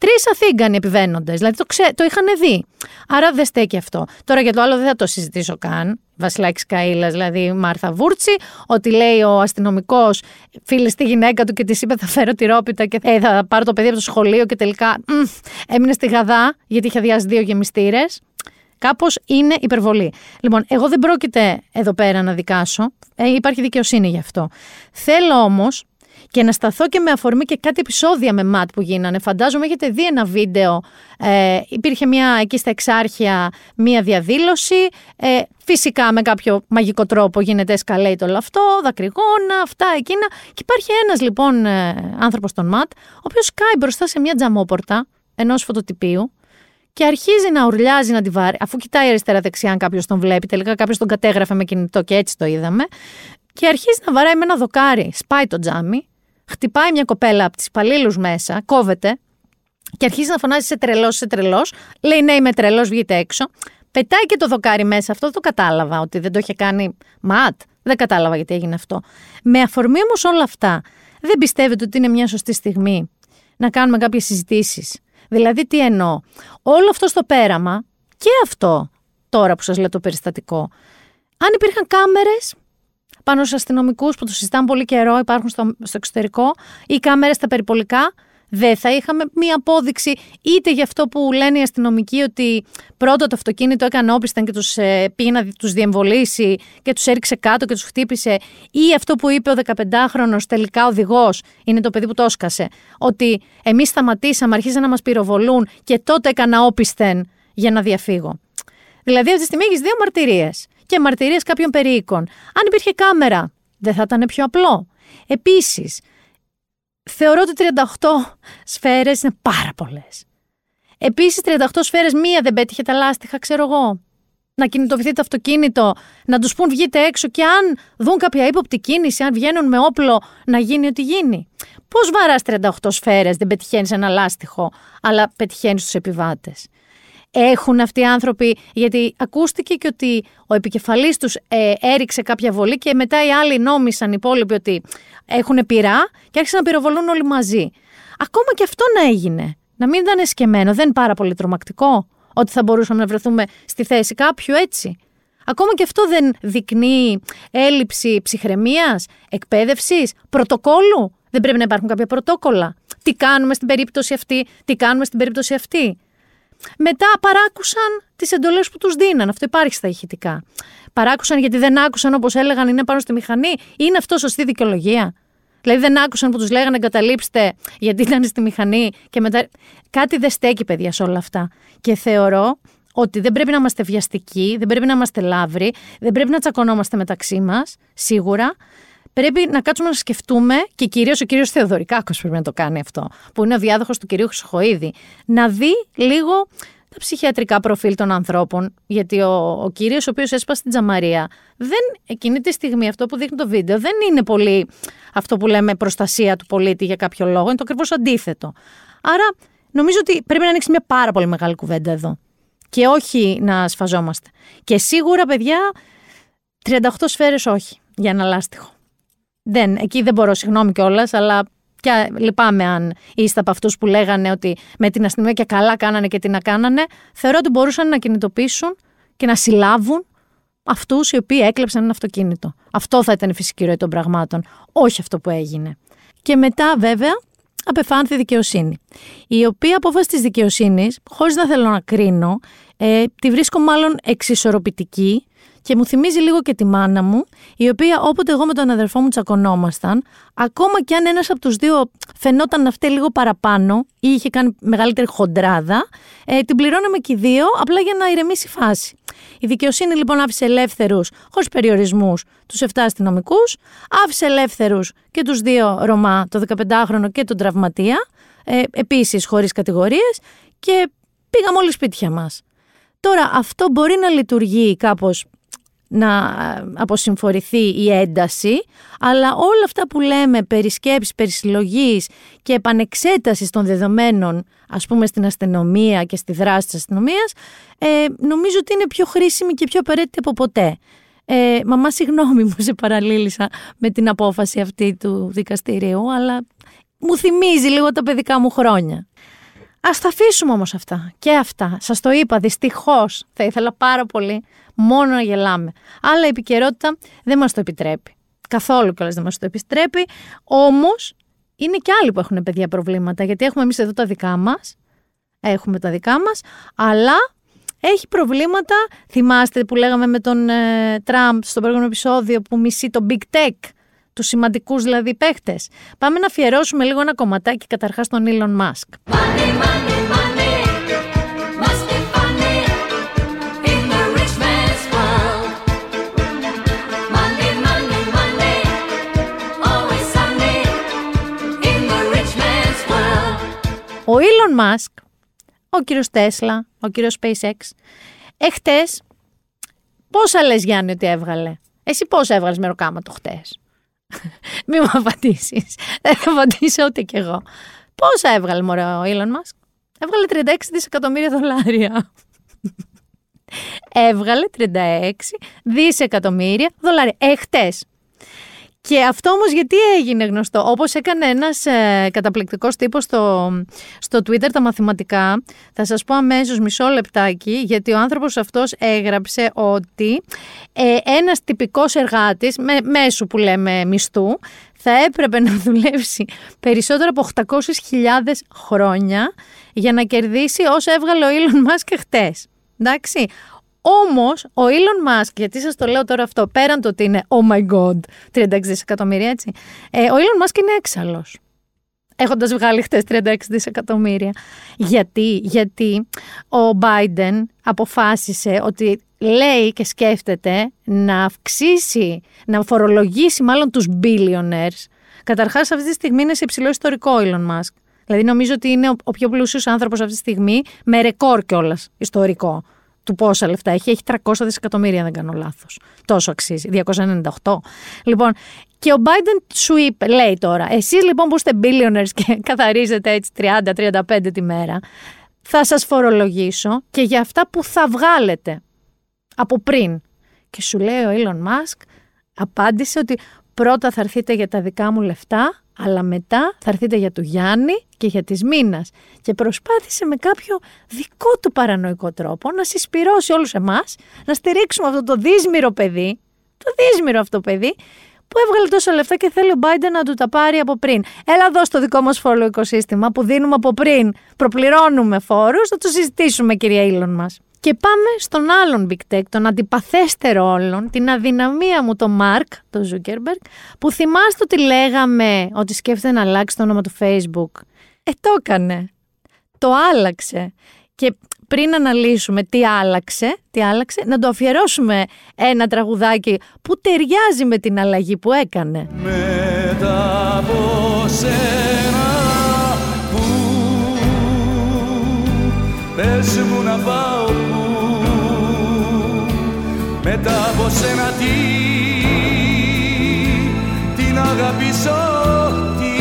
τρεις Αθήγκανοι επιβαίνοντες. Δηλαδή το, ξέ, το είχαν δει. Άρα δεν στέκει αυτό. Τώρα για το άλλο δεν θα το συζητήσω καν. Βασιλάκης Καήλα, δηλαδή Μάρθα Βούρτσι, ότι λέει ο αστυνομικός φίλες στη γυναίκα του και της είπε θα φέρω τυρόπιτα και ε, θα πάρω το παιδί από το σχολείο και τελικά μ, έμεινε στη γαδά γιατί είχε αδειάσει δύο γεμιστήρες. Κάπως είναι υπερβολή. Λοιπόν, εγώ δεν πρόκειται εδώ πέρα να δικάσω. Ε, υπάρχει δικαιοσύνη γι' αυτό. Θέλω όμως και να σταθώ και με αφορμή και κάτι επεισόδια με ματ που γίνανε. Φαντάζομαι έχετε δει ένα βίντεο. Ε, υπήρχε μια εκεί στα εξάρχεια μια διαδήλωση. Ε, φυσικά με κάποιο μαγικό τρόπο γίνεται escalate όλο αυτό, δακρυγόνα, αυτά, εκείνα. Και υπάρχει ένας λοιπόν ε, άνθρωπος των ΜΑΤ, ο οποίος σκάει μπροστά σε μια τζαμόπορτα ενός φωτοτυπίου και αρχίζει να ουρλιάζει να τη βάρει, αφού κοιτάει αριστερά-δεξιά αν κάποιος τον βλέπει. Τελικά κάποιος τον κατέγραφε με κινητό και έτσι το είδαμε. Και αρχίζει να βαράει με ένα δοκάρι. Σπάει το τζάμι, χτυπάει μια κοπέλα από τις υπαλλήλου μέσα, κόβεται και αρχίζει να φωνάζει σε τρελός, σε τρελός. Λέει ναι, είμαι τρελός, βγείτε έξω. Πετάει και το δοκάρι μέσα. Αυτό δεν το κατάλαβα ότι δεν το είχε κάνει ματ. Δεν κατάλαβα γιατί έγινε αυτό. Με αφορμή όμως όλα αυτά, δεν πιστεύετε ότι είναι μια σωστή στιγμή να κάνουμε κάποιες συζητήσεις; Δηλαδή, τι εννοώ; Όλο αυτό στο πέραμα και αυτό τώρα που σας λέω το περιστατικό. Αν υπήρχαν κάμερες πάνω στους αστυνομικούς που το συζητάνε πολύ καιρό, υπάρχουν στο, στο εξωτερικό, ή κάμερες στα περιπολικά, δεν θα είχαμε μία απόδειξη είτε για αυτό που λένε οι αστυνομικοί ότι πρώτο το αυτοκίνητο έκανε όπισθεν και τους ε, πήγε να τους διεμβολήσει και τους έριξε κάτω και τους χτύπησε ή αυτό που είπε ο 15χρονος τελικά οδηγός είναι το παιδί που το έσκασε ότι εμείς σταματήσαμε, αρχίζαν να μας πυροβολούν και τότε έκανα όπισθεν για να διαφύγω. Δηλαδή αυτή τη στιγμή έχεις δύο μαρτυρίες και μαρτυρίες κάποιων περίοικων. Αν υπήρχε κάμερα δεν θα ήταν πιο απλό. Επίσης, θεωρώ ότι 38 σφαίρες είναι πάρα πολλές. Επίσης 38 σφαίρες μία δεν πέτυχε τα λάστιχα, ξέρω εγώ. Να κινητοποιηθεί το αυτοκίνητο, να τους πούν βγείτε έξω και αν δουν κάποια ύποπτη κίνηση, αν βγαίνουν με όπλο, να γίνει ό,τι γίνει. Πώς βαράς 38 σφαίρες, δεν πετυχαίνεις ένα λάστιχο, αλλά πετυχαίνεις τους επιβάτες. Έχουν αυτοί οι άνθρωποι, γιατί ακούστηκε και ότι ο επικεφαλής τους ε, έριξε κάποια βολή και μετά οι άλλοι νόμισαν οι υπόλοιποι ότι έχουν πειρά και άρχισαν να πυροβολούν όλοι μαζί. Ακόμα και αυτό να έγινε. Να μην ήταν εσκεμμένο, δεν είναι πάρα πολύ τρομακτικό ότι θα μπορούσαμε να βρεθούμε στη θέση κάποιου έτσι. Ακόμα και αυτό δεν δεικνύει έλλειψη ψυχραιμίας, εκπαίδευσης, πρωτοκόλου. Δεν πρέπει να υπάρχουν κάποια πρωτόκολλα. Τι κάνουμε στην περίπτωση αυτή, τι κάνουμε στην περίπτωση αυτή. Μετά παράκουσαν τις εντολές που τους δίναν. Αυτό υπάρχει στα ηχητικά. Παράκουσαν γιατί δεν άκουσαν όπως έλεγαν είναι πάνω στη μηχανή. Είναι αυτό σωστή δικαιολογία; Δηλαδή δεν άκουσαν που τους λέγανε εγκαταλείψτε γιατί ήταν στη μηχανή και μετά. Κάτι δεν στέκει, παιδιά, σε όλα αυτά. Και θεωρώ ότι δεν πρέπει να είμαστε βιαστικοί, δεν πρέπει να είμαστε λαύροι, δεν πρέπει να τσακωνόμαστε μεταξύ μας, σίγουρα. Πρέπει να κάτσουμε να σκεφτούμε και κυρίως ο κύριος Θεοδωρικάκος πρέπει να το κάνει αυτό, που είναι ο διάδοχος του κυρίου Χρυσοχοίδη, να δει λίγο τα ψυχιατρικά προφίλ των ανθρώπων. Γιατί ο, ο κύριος, ο οποίος έσπασε την τζαμαρία, δεν εκείνη τη στιγμή αυτό που δείχνει το βίντεο δεν είναι πολύ αυτό που λέμε προστασία του πολίτη για κάποιο λόγο. Είναι το ακριβώς αντίθετο. Άρα νομίζω ότι πρέπει να ανοίξει μια πάρα πολύ μεγάλη κουβέντα εδώ. Και όχι να σφαζόμαστε. Και σίγουρα, παιδιά, 38 σφαίρες όχι για ένα λάστιχο. Δεν, εκεί δεν μπορώ, συγγνώμη κιόλας, αλλά και λυπάμαι αν είστε από αυτούς που λέγανε ότι με την αστυνομία και καλά κάνανε και τι να κάνανε. Θεωρώ ότι μπορούσαν να κινητοποιήσουν και να συλλάβουν αυτούς οι οποίοι έκλεψαν ένα αυτοκίνητο. Αυτό θα ήταν η φυσική ροή των πραγμάτων, όχι αυτό που έγινε. Και μετά, βέβαια, απεφάνθη δικαιοσύνη. Η οποία απόφαση της δικαιοσύνης, χωρίς να θέλω να κρίνω, ε, τη βρίσκω μάλλον εξισορροπητική και μου θυμίζει λίγο και τη μάνα μου, η οποία όποτε εγώ με τον αδερφό μου τσακωνόμασταν, ακόμα κι αν ένας από τους δύο φαινόταν να φταίει λίγο παραπάνω ή είχε κάνει μεγαλύτερη χοντράδα, ε, την πληρώναμε και οι δύο απλά για να ηρεμήσει η φάση. Η δικαιοσύνη λοιπόν άφησε ελεύθερους, χωρίς περιορισμούς, τους 7 αστυνομικούς, άφησε ελεύθερους και τους δύο Ρωμά, το 15χρονο και τον τραυματία, ε, επίσης χωρίς κατηγορίες, και πήγαμε όλοι σπίτια μας. Τώρα αυτό μπορεί να λειτουργεί κάπως να αποσυμφορηθεί η ένταση, αλλά όλα αυτά που λέμε περί σκέψης, περί συλλογής και επανεξέτασης των δεδομένων, ας πούμε στην αστυνομία και στη δράση της αστυνομίας, ε, νομίζω ότι είναι πιο χρήσιμη και πιο απαραίτητη από ποτέ. Ε, μαμά, συγγνώμη μου σε παραλίλησα με την απόφαση αυτή του δικαστηρίου, αλλά μου θυμίζει λίγο τα παιδικά μου χρόνια. Α τα αφήσουμε όμως αυτά και αυτά. Σας το είπα, δυστυχώς θα ήθελα πάρα πολύ μόνο να γελάμε. Αλλά η επικαιρότητα δεν μας το επιτρέπει. Καθόλου κιόλας δεν μας το επιτρέπει. Όμως είναι και άλλοι που έχουν παιδιά προβλήματα, γιατί έχουμε εμείς εδώ τα δικά μας. Έχουμε τα δικά μας, αλλά έχει προβλήματα. Θυμάστε που λέγαμε με τον ε, Τραμπ στο προηγούμενο επεισόδιο που μισεί το Big Tech, τους σημαντικούς δηλαδή παίχτες. Πάμε να αφιερώσουμε λίγο ένα κομματάκι καταρχάς στον Elon Musk. Ο Elon Musk, ο κύριος Τέσλα, ο κύριος SpaceX, εχθές πόσα λες Γιάννη ότι έβγαλε; Εσύ πόσα έβγαλες με ροκάματο χτες; [laughs] Μη μου απαντήσεις. Δεν θα απαντήσω ούτε κι εγώ. Πόσα έβγαλε μωρέ ο Elon Musk; Έβγαλε 36 δισεκατομμύρια δολάρια. [laughs] έβγαλε 36 δισεκατομμύρια δολάρια. Εχθές. Και αυτό όμως γιατί έγινε γνωστό; Όπως έκανε ένας ε, καταπληκτικός τύπος στο, στο Twitter τα μαθηματικά, θα σας πω αμέσως μισό λεπτάκι, γιατί ο άνθρωπος αυτός έγραψε ότι ε, ένας τυπικός εργάτης, με, μέσου που λέμε μισθού, θα έπρεπε να δουλέψει περισσότερο από 800.000 χρόνια για να κερδίσει όσα έβγαλε ο Elon Musk χτες. Εντάξει. Όμως, ο Elon Musk, γιατί σας το λέω τώρα αυτό, πέραν το ότι είναι oh my god, 36 δισεκατομμύρια έτσι, ε, ο Elon Musk είναι έξαλλος. Έχοντας βγάλει χτε 36 δισεκατομμύρια. Γιατί, γιατί ο Biden αποφάσισε ότι λέει και σκέφτεται να αυξήσει, να φορολογήσει μάλλον τους billionaires. Καταρχάς αυτή τη στιγμή είναι σε υψηλό ιστορικό ο Elon Musk. Δηλαδή νομίζω ότι είναι ο πιο πλούσιος άνθρωπος αυτή τη στιγμή με ρεκόρ κιόλας ιστορικό του πόσα λεφτά έχει. Έχει 300 δισεκατομμύρια, αν δεν κάνω λάθος. Τόσο αξίζει. 298. Λοιπόν, και ο Biden σου είπε, λέει τώρα, εσείς λοιπόν που είστε billionaires και [laughs] καθαρίζετε έτσι 30-35 τη μέρα, θα σας φορολογήσω και για αυτά που θα βγάλετε από πριν. Και σου λέει ο Elon Musk, απάντησε ότι πρώτα θα έρθετε για τα δικά μου λεφτά, αλλά μετά θα έρθετε για του Γιάννη και για της Μίνας. Και προσπάθησε με κάποιο δικό του παρανοϊκό τρόπο να συσπυρώσει όλους εμάς, να στηρίξουμε αυτό το δύσμηρο παιδί, το δύσμηρο αυτό παιδί, που έβγαλε τόσα λεφτά και θέλει ο Biden να του τα πάρει από πριν. Έλα εδώ στο δικό μας φορολογικό σύστημα που δίνουμε από πριν, προπληρώνουμε φόρους, θα το συζητήσουμε κυρία Ήλον μας. Και πάμε στον άλλον Big Tech, τον αντιπαθέστερο όλων, την αδυναμία μου, τον Mark, τον Zuckerberg, που θυμάστε ότι λέγαμε ότι σκέφτεται να αλλάξει το όνομα του Facebook. Ε, το έκανε. Το άλλαξε. Και πριν αναλύσουμε τι άλλαξε, τι άλλαξε, να το αφιερώσουμε ένα τραγουδάκι που ταιριάζει με την αλλαγή που έκανε. Μετά από σένα που Πες μου να πάω Μετά από σένα τι Την αγαπήσω τι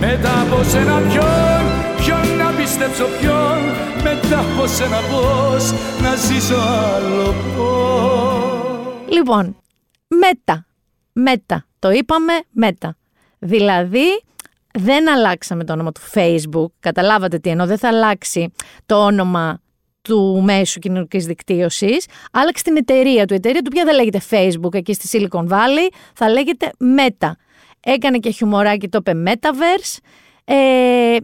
Μετά από σένα ποιον Ποιον να πιστέψω ποιον Μετά από σένα πώς Να ζήσω άλλο πώς Λοιπόν, μέτα. Μέτα. Το είπαμε μέτα. Δηλαδή, δεν αλλάξαμε το όνομα του Facebook. Καταλάβατε τι εννοώ. Δεν θα αλλάξει το όνομα του μέσου κοινωνικής δικτύωσης. Άλλαξε την εταιρεία του. Η εταιρεία του πια δεν λέγεται Facebook εκεί στη Silicon Valley. Θα λέγεται Meta. Έκανε και χιουμοράκι, το είπε Metaverse. Ε,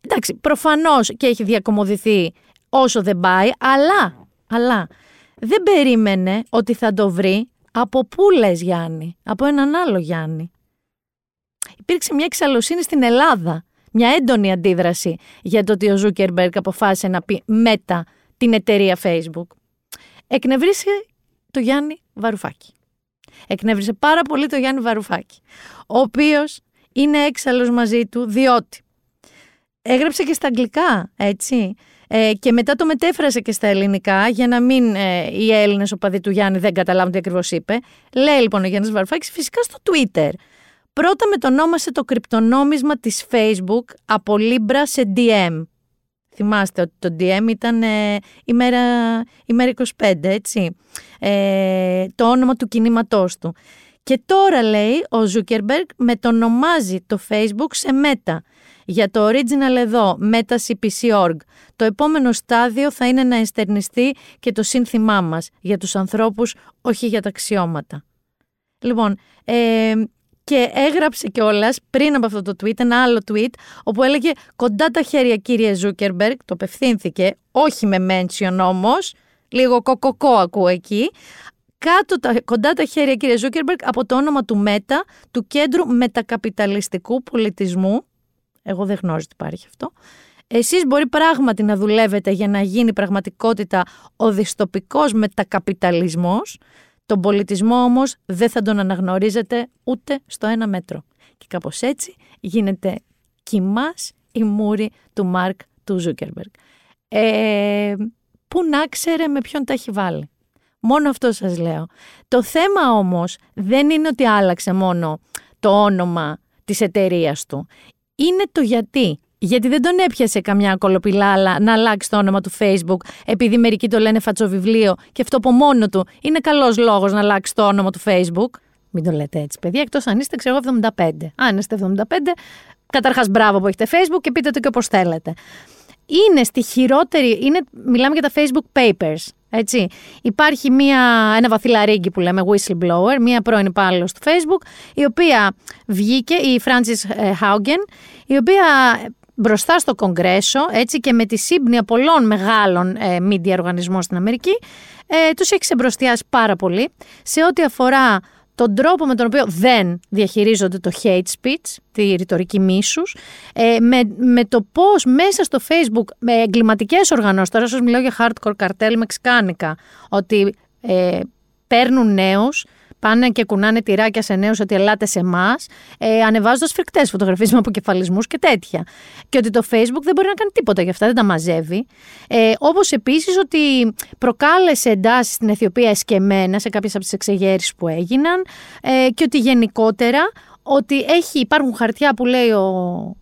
εντάξει, προφανώς και έχει διακομωδηθεί όσο δεν πάει, αλλά, αλλά δεν περίμενε ότι θα το βρει από πού λες Γιάννη, από έναν άλλο Γιάννη. Υπήρξε μια εξαλωσύνη στην Ελλάδα, μια έντονη αντίδραση για το ότι ο Ζούκερμπεργκ αποφάσισε να πει μετά την εταιρεία Facebook. Εκνευρίσε το Γιάννη Βαρουφάκη. Εκνεύρισε πάρα πολύ το Γιάννη Βαρουφάκη, ο οποίος είναι έξαλλος μαζί του διότι έγραψε και στα αγγλικά, έτσι. Ε, και μετά το μετέφρασε και στα ελληνικά για να μην ε, οι Έλληνες οπαδοί του Γιάννη δεν καταλάβουν τι ακριβώς είπε. Λέει λοιπόν ο Γιάννης Βαρουφάκης φυσικά στο Twitter. Πρώτα μετονόμασε το κρυπτονόμισμα της Facebook από Libra σε DM. Θυμάστε ότι το DM ήταν ε, ημέρα, ημέρα 25, έτσι. Ε, το όνομα του κινήματός του. Και τώρα λέει ο Zuckerberg μετονομάζει το Facebook σε Meta. Για το original εδώ, Meta CPC.org. Το επόμενο στάδιο θα είναι να εστερνιστεί και το σύνθημά μας για τους ανθρώπους, όχι για τα αξιώματα. Λοιπόν, ε, και έγραψε κιόλας πριν από αυτό το tweet ένα άλλο tweet όπου έλεγε κοντά τα χέρια κύριε Ζούκερμπεργκ, το απευθύνθηκε, όχι με mention όμως, λίγο κοκοκό ακούω εκεί, κάτω τα, κοντά τα χέρια κύριε Ζούκερμπεργκ από το όνομα του ΜΕΤΑ, του Κέντρου Μετακαπιταλιστικού Πολιτισμού, εγώ δεν γνώριζω ότι υπάρχει αυτό, εσείς μπορεί πράγματι να δουλεύετε για να γίνει πραγματικότητα ο δυστοπικός μετακαπιταλισμός, τον πολιτισμό όμως δεν θα τον αναγνωρίζετε ούτε στο ένα μέτρο. Και κάπως έτσι γίνεται κοιμάς η μούρη του Μάρκ του Ζούκερμπεργκ. Ε, πού να ξέρε με ποιον τα έχει βάλει. Μόνο αυτό σας λέω. Το θέμα όμως δεν είναι ότι άλλαξε μόνο το όνομα της εταιρείας του. Είναι το γιατί. Γιατί δεν τον έπιασε καμιά κολοπηλάλα να αλλάξει το όνομα του Facebook, επειδή μερικοί το λένε φατσοβιβλίο και αυτό από μόνο του είναι καλός λόγος να αλλάξει το όνομα του Facebook. Μην το λέτε έτσι, παιδιά, εκτός αν είστε, ξέρω 75. Αν είστε 75, καταρχάς μπράβο που έχετε Facebook και πείτε το και όπως θέλετε. Είναι στη χειρότερη. Είναι, μιλάμε για τα Facebook Papers. Έτσι. Υπάρχει μια, ένα βαθυλαρίγκι που λέμε whistleblower, μια πρώην υπάλληλος του Facebook, η οποία βγήκε, η Francis Haugen, η οποία μπροστά στο Κογκρέσο, έτσι και με τη σύμπνοια πολλών μεγάλων ε, media οργανισμών στην Αμερική, ε, τους έχει ξεμπροστιάσει πάρα πολύ. Σε ό,τι αφορά τον τρόπο με τον οποίο δεν διαχειρίζονται το hate speech, τη ρητορική μίσους, ε, με, με το πώς μέσα στο facebook με εγκληματικές οργανώσεις, τώρα σας μιλάω για hardcore καρτέλ μεξικάνικα, ότι ε, παίρνουν νέους, πάνε και κουνάνε τυράκια σε νέους ότι ελάτε σε εμάς, ε, ανεβάζοντας φρικτές φωτογραφίες με αποκεφαλισμούς και τέτοια. Και ότι το Facebook δεν μπορεί να κάνει τίποτα γι' αυτά, δεν τα μαζεύει. Ε, Όπως επίσης ότι προκάλεσε εντάσεις στην Αιθιοπία εσκεμμένα σε κάποιες από τις εξεγέρσεις που έγιναν ε, και ότι γενικότερα ότι έχει, υπάρχουν χαρτιά που λέει ο,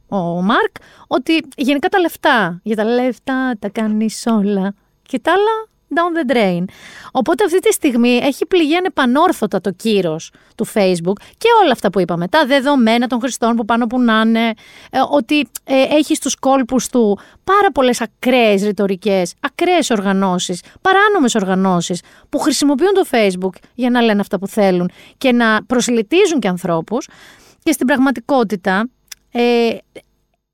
ο Μάρκ ότι γενικά τα λεφτά, για τα λεφτά τα κάνεις όλα και τα άλλα down the drain. Οπότε αυτή τη στιγμή έχει πληγεί ανεπανόρθωτα το κύρος του Facebook και όλα αυτά που είπαμε. Τα δεδομένα των χρηστών που πάνω που να είναι, ε, ότι ε, έχεις στους κόλπους του πάρα πολλές ακραίες ρητορικές, ακραίες οργανώσεις, παράνομες οργανώσεις που χρησιμοποιούν το Facebook για να λένε αυτά που θέλουν και να προσελητίζουν και ανθρώπους. Και στην πραγματικότητα, ε,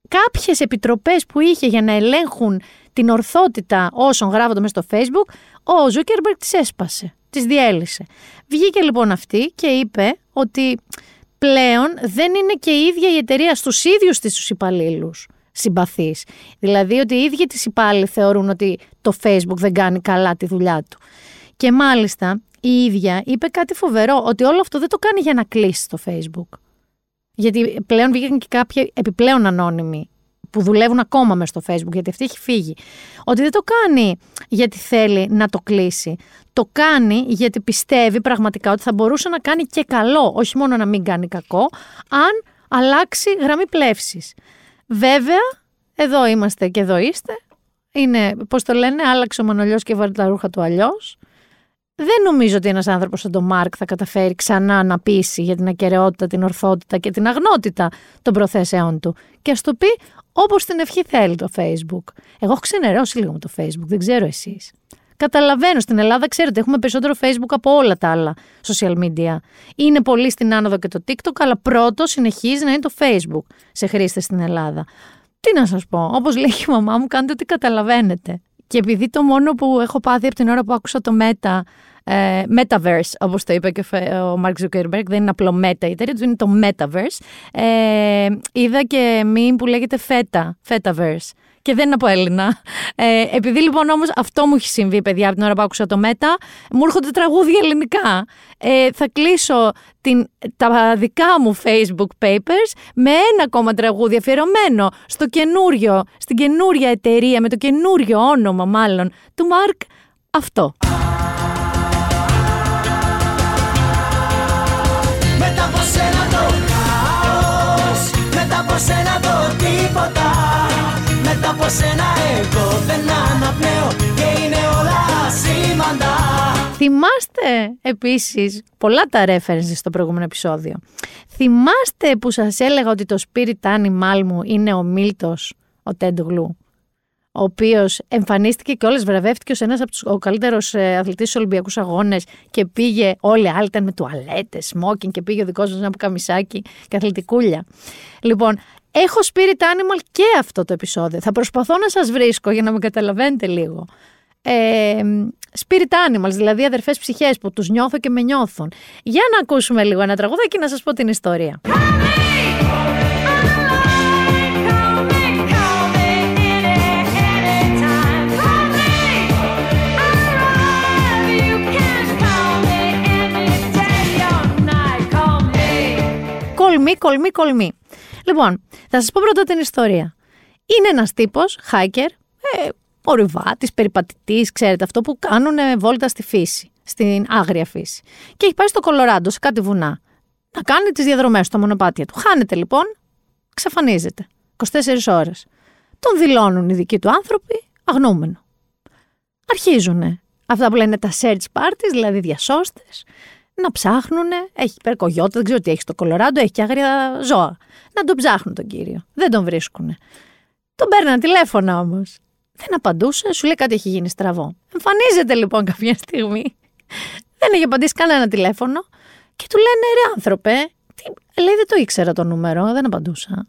κάποιες επιτροπές που είχε για να ελέγχουν την ορθότητα όσων γράφονται μέσα στο Facebook, ο Ζούκερμπεργκ τις έσπασε, τις διέλυσε. Βγήκε λοιπόν αυτή και είπε ότι πλέον δεν είναι και η ίδια η εταιρεία στους ίδιους της τους υπαλλήλους συμπαθείς. Δηλαδή ότι οι ίδιοι τις υπάλληλοι θεωρούν ότι το Facebook δεν κάνει καλά τη δουλειά του. Και μάλιστα η ίδια είπε κάτι φοβερό, ότι όλο αυτό δεν το κάνει για να κλείσει το Facebook. Γιατί πλέον βγήκαν και κάποιοι επιπλέον ανώνυμοι που δουλεύουν ακόμα μες στο Facebook, γιατί αυτή έχει φύγει. Ότι δεν το κάνει γιατί θέλει να το κλείσει. Το κάνει γιατί πιστεύει πραγματικά ότι θα μπορούσε να κάνει και καλό, όχι μόνο να μην κάνει κακό, αν αλλάξει γραμμή πλεύσης. Βέβαια, εδώ είμαστε και εδώ είστε. Είναι, πώς το λένε, άλλαξε ο Μανολιός και βάλει τα ρούχα του αλλιώς. Δεν νομίζω ότι ένας άνθρωπος σαν τον Μάρκ θα καταφέρει ξανά να πείσει για την ακαιρεότητα, την ορθότητα και την αγνότητα των προθέσεών του. Και ας το πει όπως την ευχή θέλει το Facebook. Εγώ έχω ξενερώσει λίγο με το Facebook, δεν ξέρω εσείς. Καταλαβαίνω, στην Ελλάδα ξέρετε έχουμε περισσότερο Facebook από όλα τα άλλα social media. Είναι πολύ στην άνοδο και το TikTok, αλλά πρώτος συνεχίζει να είναι το Facebook σε χρήστες στην Ελλάδα. Τι να σας πω, όπως λέει η μαμά μου, κάντε ό,τι καταλαβαίνετε. Και επειδή το μόνο που έχω πάθει από την ώρα που άκουσα το Meta, ε, Metaverse, όπως το είπε και ο Mark Zuckerberg, δεν είναι απλό Meta, η εταιρεία του είναι το Metaverse, ε, είδα και μήνυμα που λέγεται Feta, Fetaverse και δεν είναι από Έλληνα. Ε, επειδή λοιπόν όμως αυτό μου έχει συμβεί, παιδιά, από την ώρα που άκουσα το ΜΕΤΑ, μου έρχονται τραγούδια ελληνικά. Ε, θα κλείσω την, τα δικά μου Facebook papers με ένα ακόμα τραγούδι αφιερωμένο στο καινούριο, στην καινούρια εταιρεία, με το καινούριο όνομα μάλλον του Μάρκ. Αυτό. Από σένα εγώ δεν αναπνέω Και είναι όλα σήμαντα Θυμάστε επίσης πολλά τα references στο προηγούμενο επεισόδιο. Θυμάστε που σας έλεγα ότι το spirit animal μου είναι ο Μίλτος, ο Τέντ Γλου, ο οποίος εμφανίστηκε και όλες βραβεύτηκε ως ένας από τους ο καλύτερος ε, αθλητής στους Ολυμπιακούς Αγώνες και πήγε, όλοι οι άλλοι ήταν με τουαλέτες, smoking και πήγε ο δικός μας ένα καμισάκι και αθλητικούλια. Λοιπόν, έχω spirit animal και αυτό το επεισόδιο. Θα προσπαθώ να σας βρίσκω για να με καταλαβαίνετε λίγο. Ε, spirit animals, δηλαδή αδερφές ψυχές που τους νιώθω και με νιώθουν. Για να ακούσουμε λίγο ένα τραγούδι και να σας πω την ιστορία. Κολμή, κολμή, κολμή. Λοιπόν, θα σας πω πρώτα την ιστορία. Είναι ένας τύπος, hacker, ε, ορειβάτης, περιπατητής, ξέρετε, αυτό που κάνουν βόλτα στη φύση, στην άγρια φύση. Και έχει πάει στο Κολοράντο, σε κάτι βουνά, να κάνει τις διαδρομές στο μονοπάτια του. Χάνεται λοιπόν, ξαφανίζεται, 24 ώρες. Τον δηλώνουν οι δικοί του άνθρωποι αγνούμενο. Αρχίζουν αυτά που λένε τα search parties, δηλαδή διασώστες, να ψάχνουν. Έχει περκογιώτα, δεν ξέρω τι έχει στο Κολοράντο, έχει και άγρια ζώα. Να τον ψάχνουν τον κύριο. Δεν τον βρίσκουν. Τον παίρναν τηλέφωνα όμως. Δεν απαντούσε, σου λέει κάτι έχει γίνει στραβό. Εμφανίζεται λοιπόν κάποια στιγμή. Δεν έχει απαντήσει κανένα τηλέφωνο και του λένε ρε άνθρωπε, τι... λέει δεν το ήξερα το νούμερο, δεν απαντούσα.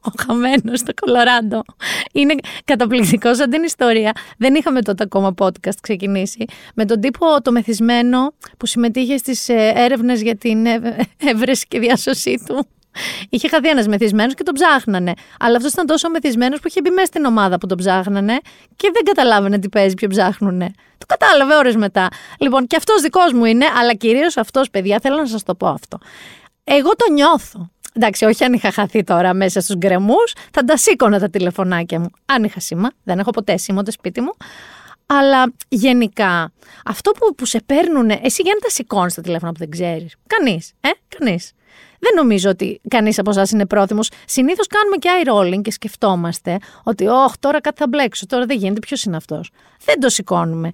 Ο χαμένος στο Κολοράντο. Είναι καταπληκτικό σαν την ιστορία. Δεν είχαμε τότε ακόμα podcast ξεκινήσει. Με τον τύπο το μεθυσμένο που συμμετείχε στις έρευνες για την έβ- έβρεση και διάσωσή του. Είχε χαθεί ένας μεθυσμένος και τον ψάχνανε. Αλλά αυτός ήταν τόσο μεθυσμένος που είχε μπει μέσα στην ομάδα που τον ψάχνανε και δεν καταλάβαινε τι παίζει, ποιο ψάχνουνε. Το κατάλαβε ώρες μετά. Λοιπόν, και αυτός δικός μου είναι, αλλά κυρίως αυτός, παιδιά, θέλω να σας το πω αυτό. Εγώ το νιώθω. Εντάξει, όχι αν είχα χαθεί τώρα μέσα στους γκρεμούς, θα τα σήκωνα τα τηλεφωνάκια μου. Αν είχα σήμα, δεν έχω ποτέ σήμα ούτε σπίτι μου. Αλλά γενικά, αυτό που, που σε παίρνουν, εσύ για να τα σηκώνεις τα τηλέφωνα που δεν ξέρεις. Κανείς, ε, κανείς. Δεν νομίζω ότι κανείς από εσάς είναι πρόθυμος. Συνήθως κάνουμε και eye rolling και σκεφτόμαστε ότι, Ωχ, τώρα κάτι θα μπλέξω, τώρα δεν γίνεται, ποιος είναι αυτός. Δεν το σηκώνουμε.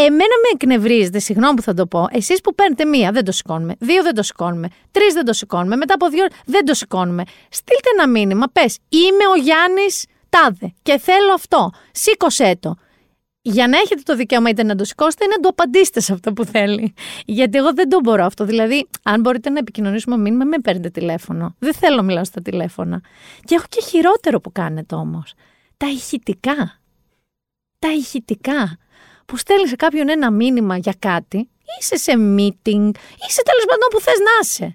Εμένα με εκνευρίζετε, συγγνώμη που θα το πω. Εσείς που παίρνετε μία, δεν το σηκώνουμε. Δύο δεν το σηκώνουμε. Τρεις δεν το σηκώνουμε. Μετά από δύο δεν το σηκώνουμε. Στείλτε ένα μήνυμα. Πες, είμαι ο Γιάννης Τάδε και θέλω αυτό. Σήκωσέ το. Για να έχετε το δικαίωμα είτε να το σηκώσετε ή να το απαντήσετε σε αυτό που θέλει. Γιατί εγώ δεν το μπορώ αυτό. Δηλαδή, αν μπορείτε να επικοινωνήσουμε μήνυμα, με παίρνετε τηλέφωνο. Δεν θέλω να μιλάω στα τηλέφωνα. Και έχω και χειρότερο που κάνετε όμως. Τα ηχητικά. Τα ηχητικά που στέλνει σε κάποιον ένα μήνυμα για κάτι, είσαι σε meeting, είσαι τέλος πάντων που θες να είσαι.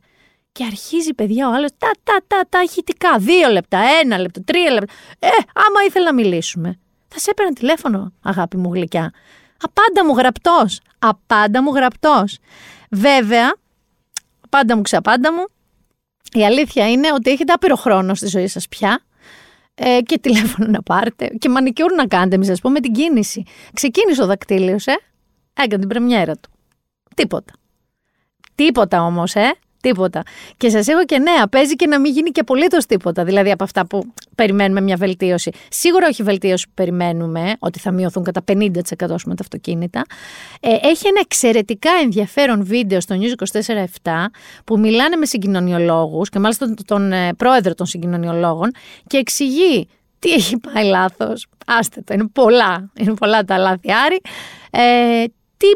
Και αρχίζει, παιδιά, ο άλλος τα, τα, τα, τα ηχητικά. Δύο λεπτά, ένα λεπτό, τρία λεπτά. Ε, άμα ήθελα να μιλήσουμε. Θα σε έπαιρνα τηλέφωνο, αγάπη μου γλυκιά. Απάντα μου γραπτός. Απάντα μου γραπτός. Βέβαια, πάντα μου ξαπάντα μου, η αλήθεια είναι ότι έχετε άπειρο χρόνο στη ζωή σας πια. Ε, και τηλέφωνο να πάρετε και μανικιούρ να κάνετε, μη σα πω, με την κίνηση. Ξεκίνησε ο δακτύλιος, ε. Έκανε την πρεμιέρα του. Τίποτα. Τίποτα όμως, ε. Τίποτα. Και σας έχω και νέα. Παίζει και να μην γίνει και απολύτως τίποτα. Δηλαδή από αυτά που περιμένουμε μια βελτίωση. Σίγουρα όχι βελτίωση που περιμένουμε, ότι θα μειωθούν κατά 50% με τα αυτοκίνητα. Ε, έχει ένα εξαιρετικά ενδιαφέρον βίντεο στο News 24-7 που μιλάνε με συγκοινωνιολόγους και μάλιστα τον, τον ε, πρόεδρο των συγκοινωνιολόγων και εξηγεί τι έχει πάει λάθος. Άστε το, είναι πολλά. Είναι πολλά τα λάθη, Άρη. Ε, τι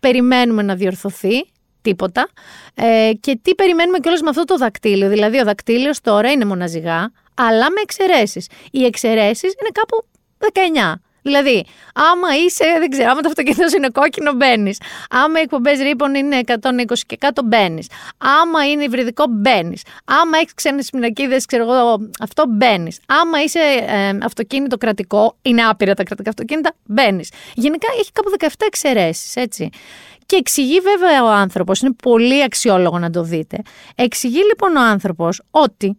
περιμένουμε να διορθωθεί; Τίποτα. Ε, και τι περιμένουμε κιόλας με αυτό το δακτύλιο. Δηλαδή, ο δακτύλιος τώρα είναι μοναζιγά, αλλά με εξαιρέσεις. Οι εξαιρέσεις είναι κάπου 19. Δηλαδή, άμα είσαι, δεν ξέρω, άμα το αυτοκίνητος είναι κόκκινο, μπαίνεις. Άμα οι εκπομπές ρήπων είναι 120 και κάτω, μπαίνεις. Άμα είναι υβριδικό, μπαίνεις. Άμα έχεις ξένες πινακίδες, ξέρω εγώ, αυτό μπαίνεις. Άμα είσαι ε, αυτοκίνητο κρατικό, είναι άπειρα τα κρατικά αυτοκίνητα, μπαίνεις. Γενικά έχει κάπου 17 εξαιρέσεις, έτσι. Και εξηγεί βέβαια ο άνθρωπος, είναι πολύ αξιόλογο να το δείτε. Εξηγεί λοιπόν ο άνθρωπος ότι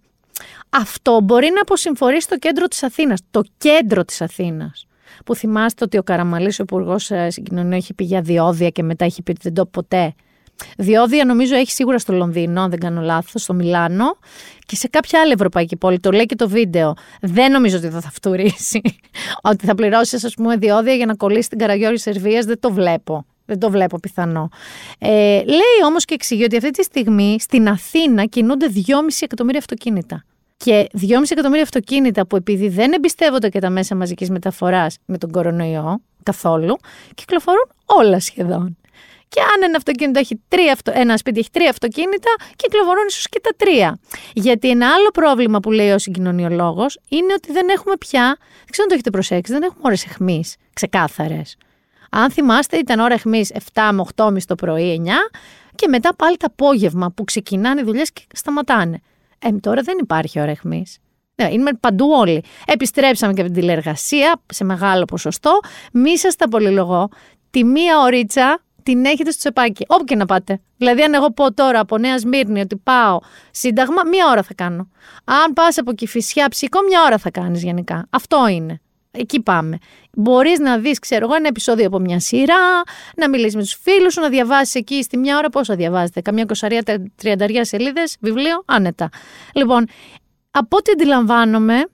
αυτό μπορεί να αποσυμφορεί στο κέντρο της Αθήνας. Το κέντρο της Αθήνας. Που θυμάστε ότι ο Καραμαλής, ο Υπουργός Συγκοινωνία, έχει πει για διόδια και μετά έχει πει ότι δεν το ποτέ. Διόδια νομίζω έχει σίγουρα στο Λονδίνο, αν δεν κάνω λάθος, στο Μιλάνο και σε κάποια άλλη ευρωπαϊκή πόλη. Το λέει και το βίντεο. Δεν νομίζω ότι θα, θα φτουρήσει. [laughs] ότι θα πληρώσεις, ας πούμε, διόδια για να κολλήσεις την Καραγιόρη Σερβίας. Δεν το βλέπω. Δεν το βλέπω πιθανό. Ε, λέει όμως και εξηγεί ότι αυτή τη στιγμή στην Αθήνα κινούνται 2,5 εκατομμύρια αυτοκίνητα. Και 2,5 εκατομμύρια αυτοκίνητα που επειδή δεν εμπιστεύονται και τα μέσα μαζικής μεταφοράς με τον κορονοϊό καθόλου, κυκλοφορούν όλα σχεδόν. Και αν ένα, αυτοκίνητο έχει τρία, ένα σπίτι έχει τρία αυτοκίνητα, κυκλοφορούν ίσως και τα τρία. Γιατί ένα άλλο πρόβλημα που λέει ο συγκοινωνιολόγος είναι ότι δεν έχουμε πια, δεν ξέρω αν το έχετε προσέξει, δεν έχουμε ώρες εχμή ξεκάθαρες. Αν θυμάστε, ήταν ώρα αιχμής 7 με 8.30 το πρωί, 9, και μετά πάλι το απόγευμα που ξεκινάνε οι δουλειές και σταματάνε. Ε, τώρα δεν υπάρχει ώρα αιχμής. Ναι, είναι παντού όλοι. Επιστρέψαμε και από την τηλεργασία σε μεγάλο ποσοστό. Μη σας τα πολυλογώ. Τη μία ωρίτσα την έχετε στο τσεπάκι. Όπου και να πάτε. Δηλαδή, αν εγώ πω τώρα από Νέα Σμύρνη ότι πάω Σύνταγμα, μία ώρα θα κάνω. Αν πας από Κυφυσιά ψυχό, μία ώρα θα κάνεις γενικά. Αυτό είναι. Εκεί πάμε. Μπορείς να δεις, ξέρω εγώ, ένα επεισόδιο από μια σειρά, να μιλήσεις με τους φίλους σου, να διαβάσεις εκεί στη μια ώρα πόσα διαβάζετε. Καμιά κοσαρία, τριανταριά σελίδες, βιβλίο, άνετα. Λοιπόν, από ό,τι αντιλαμβάνομαι,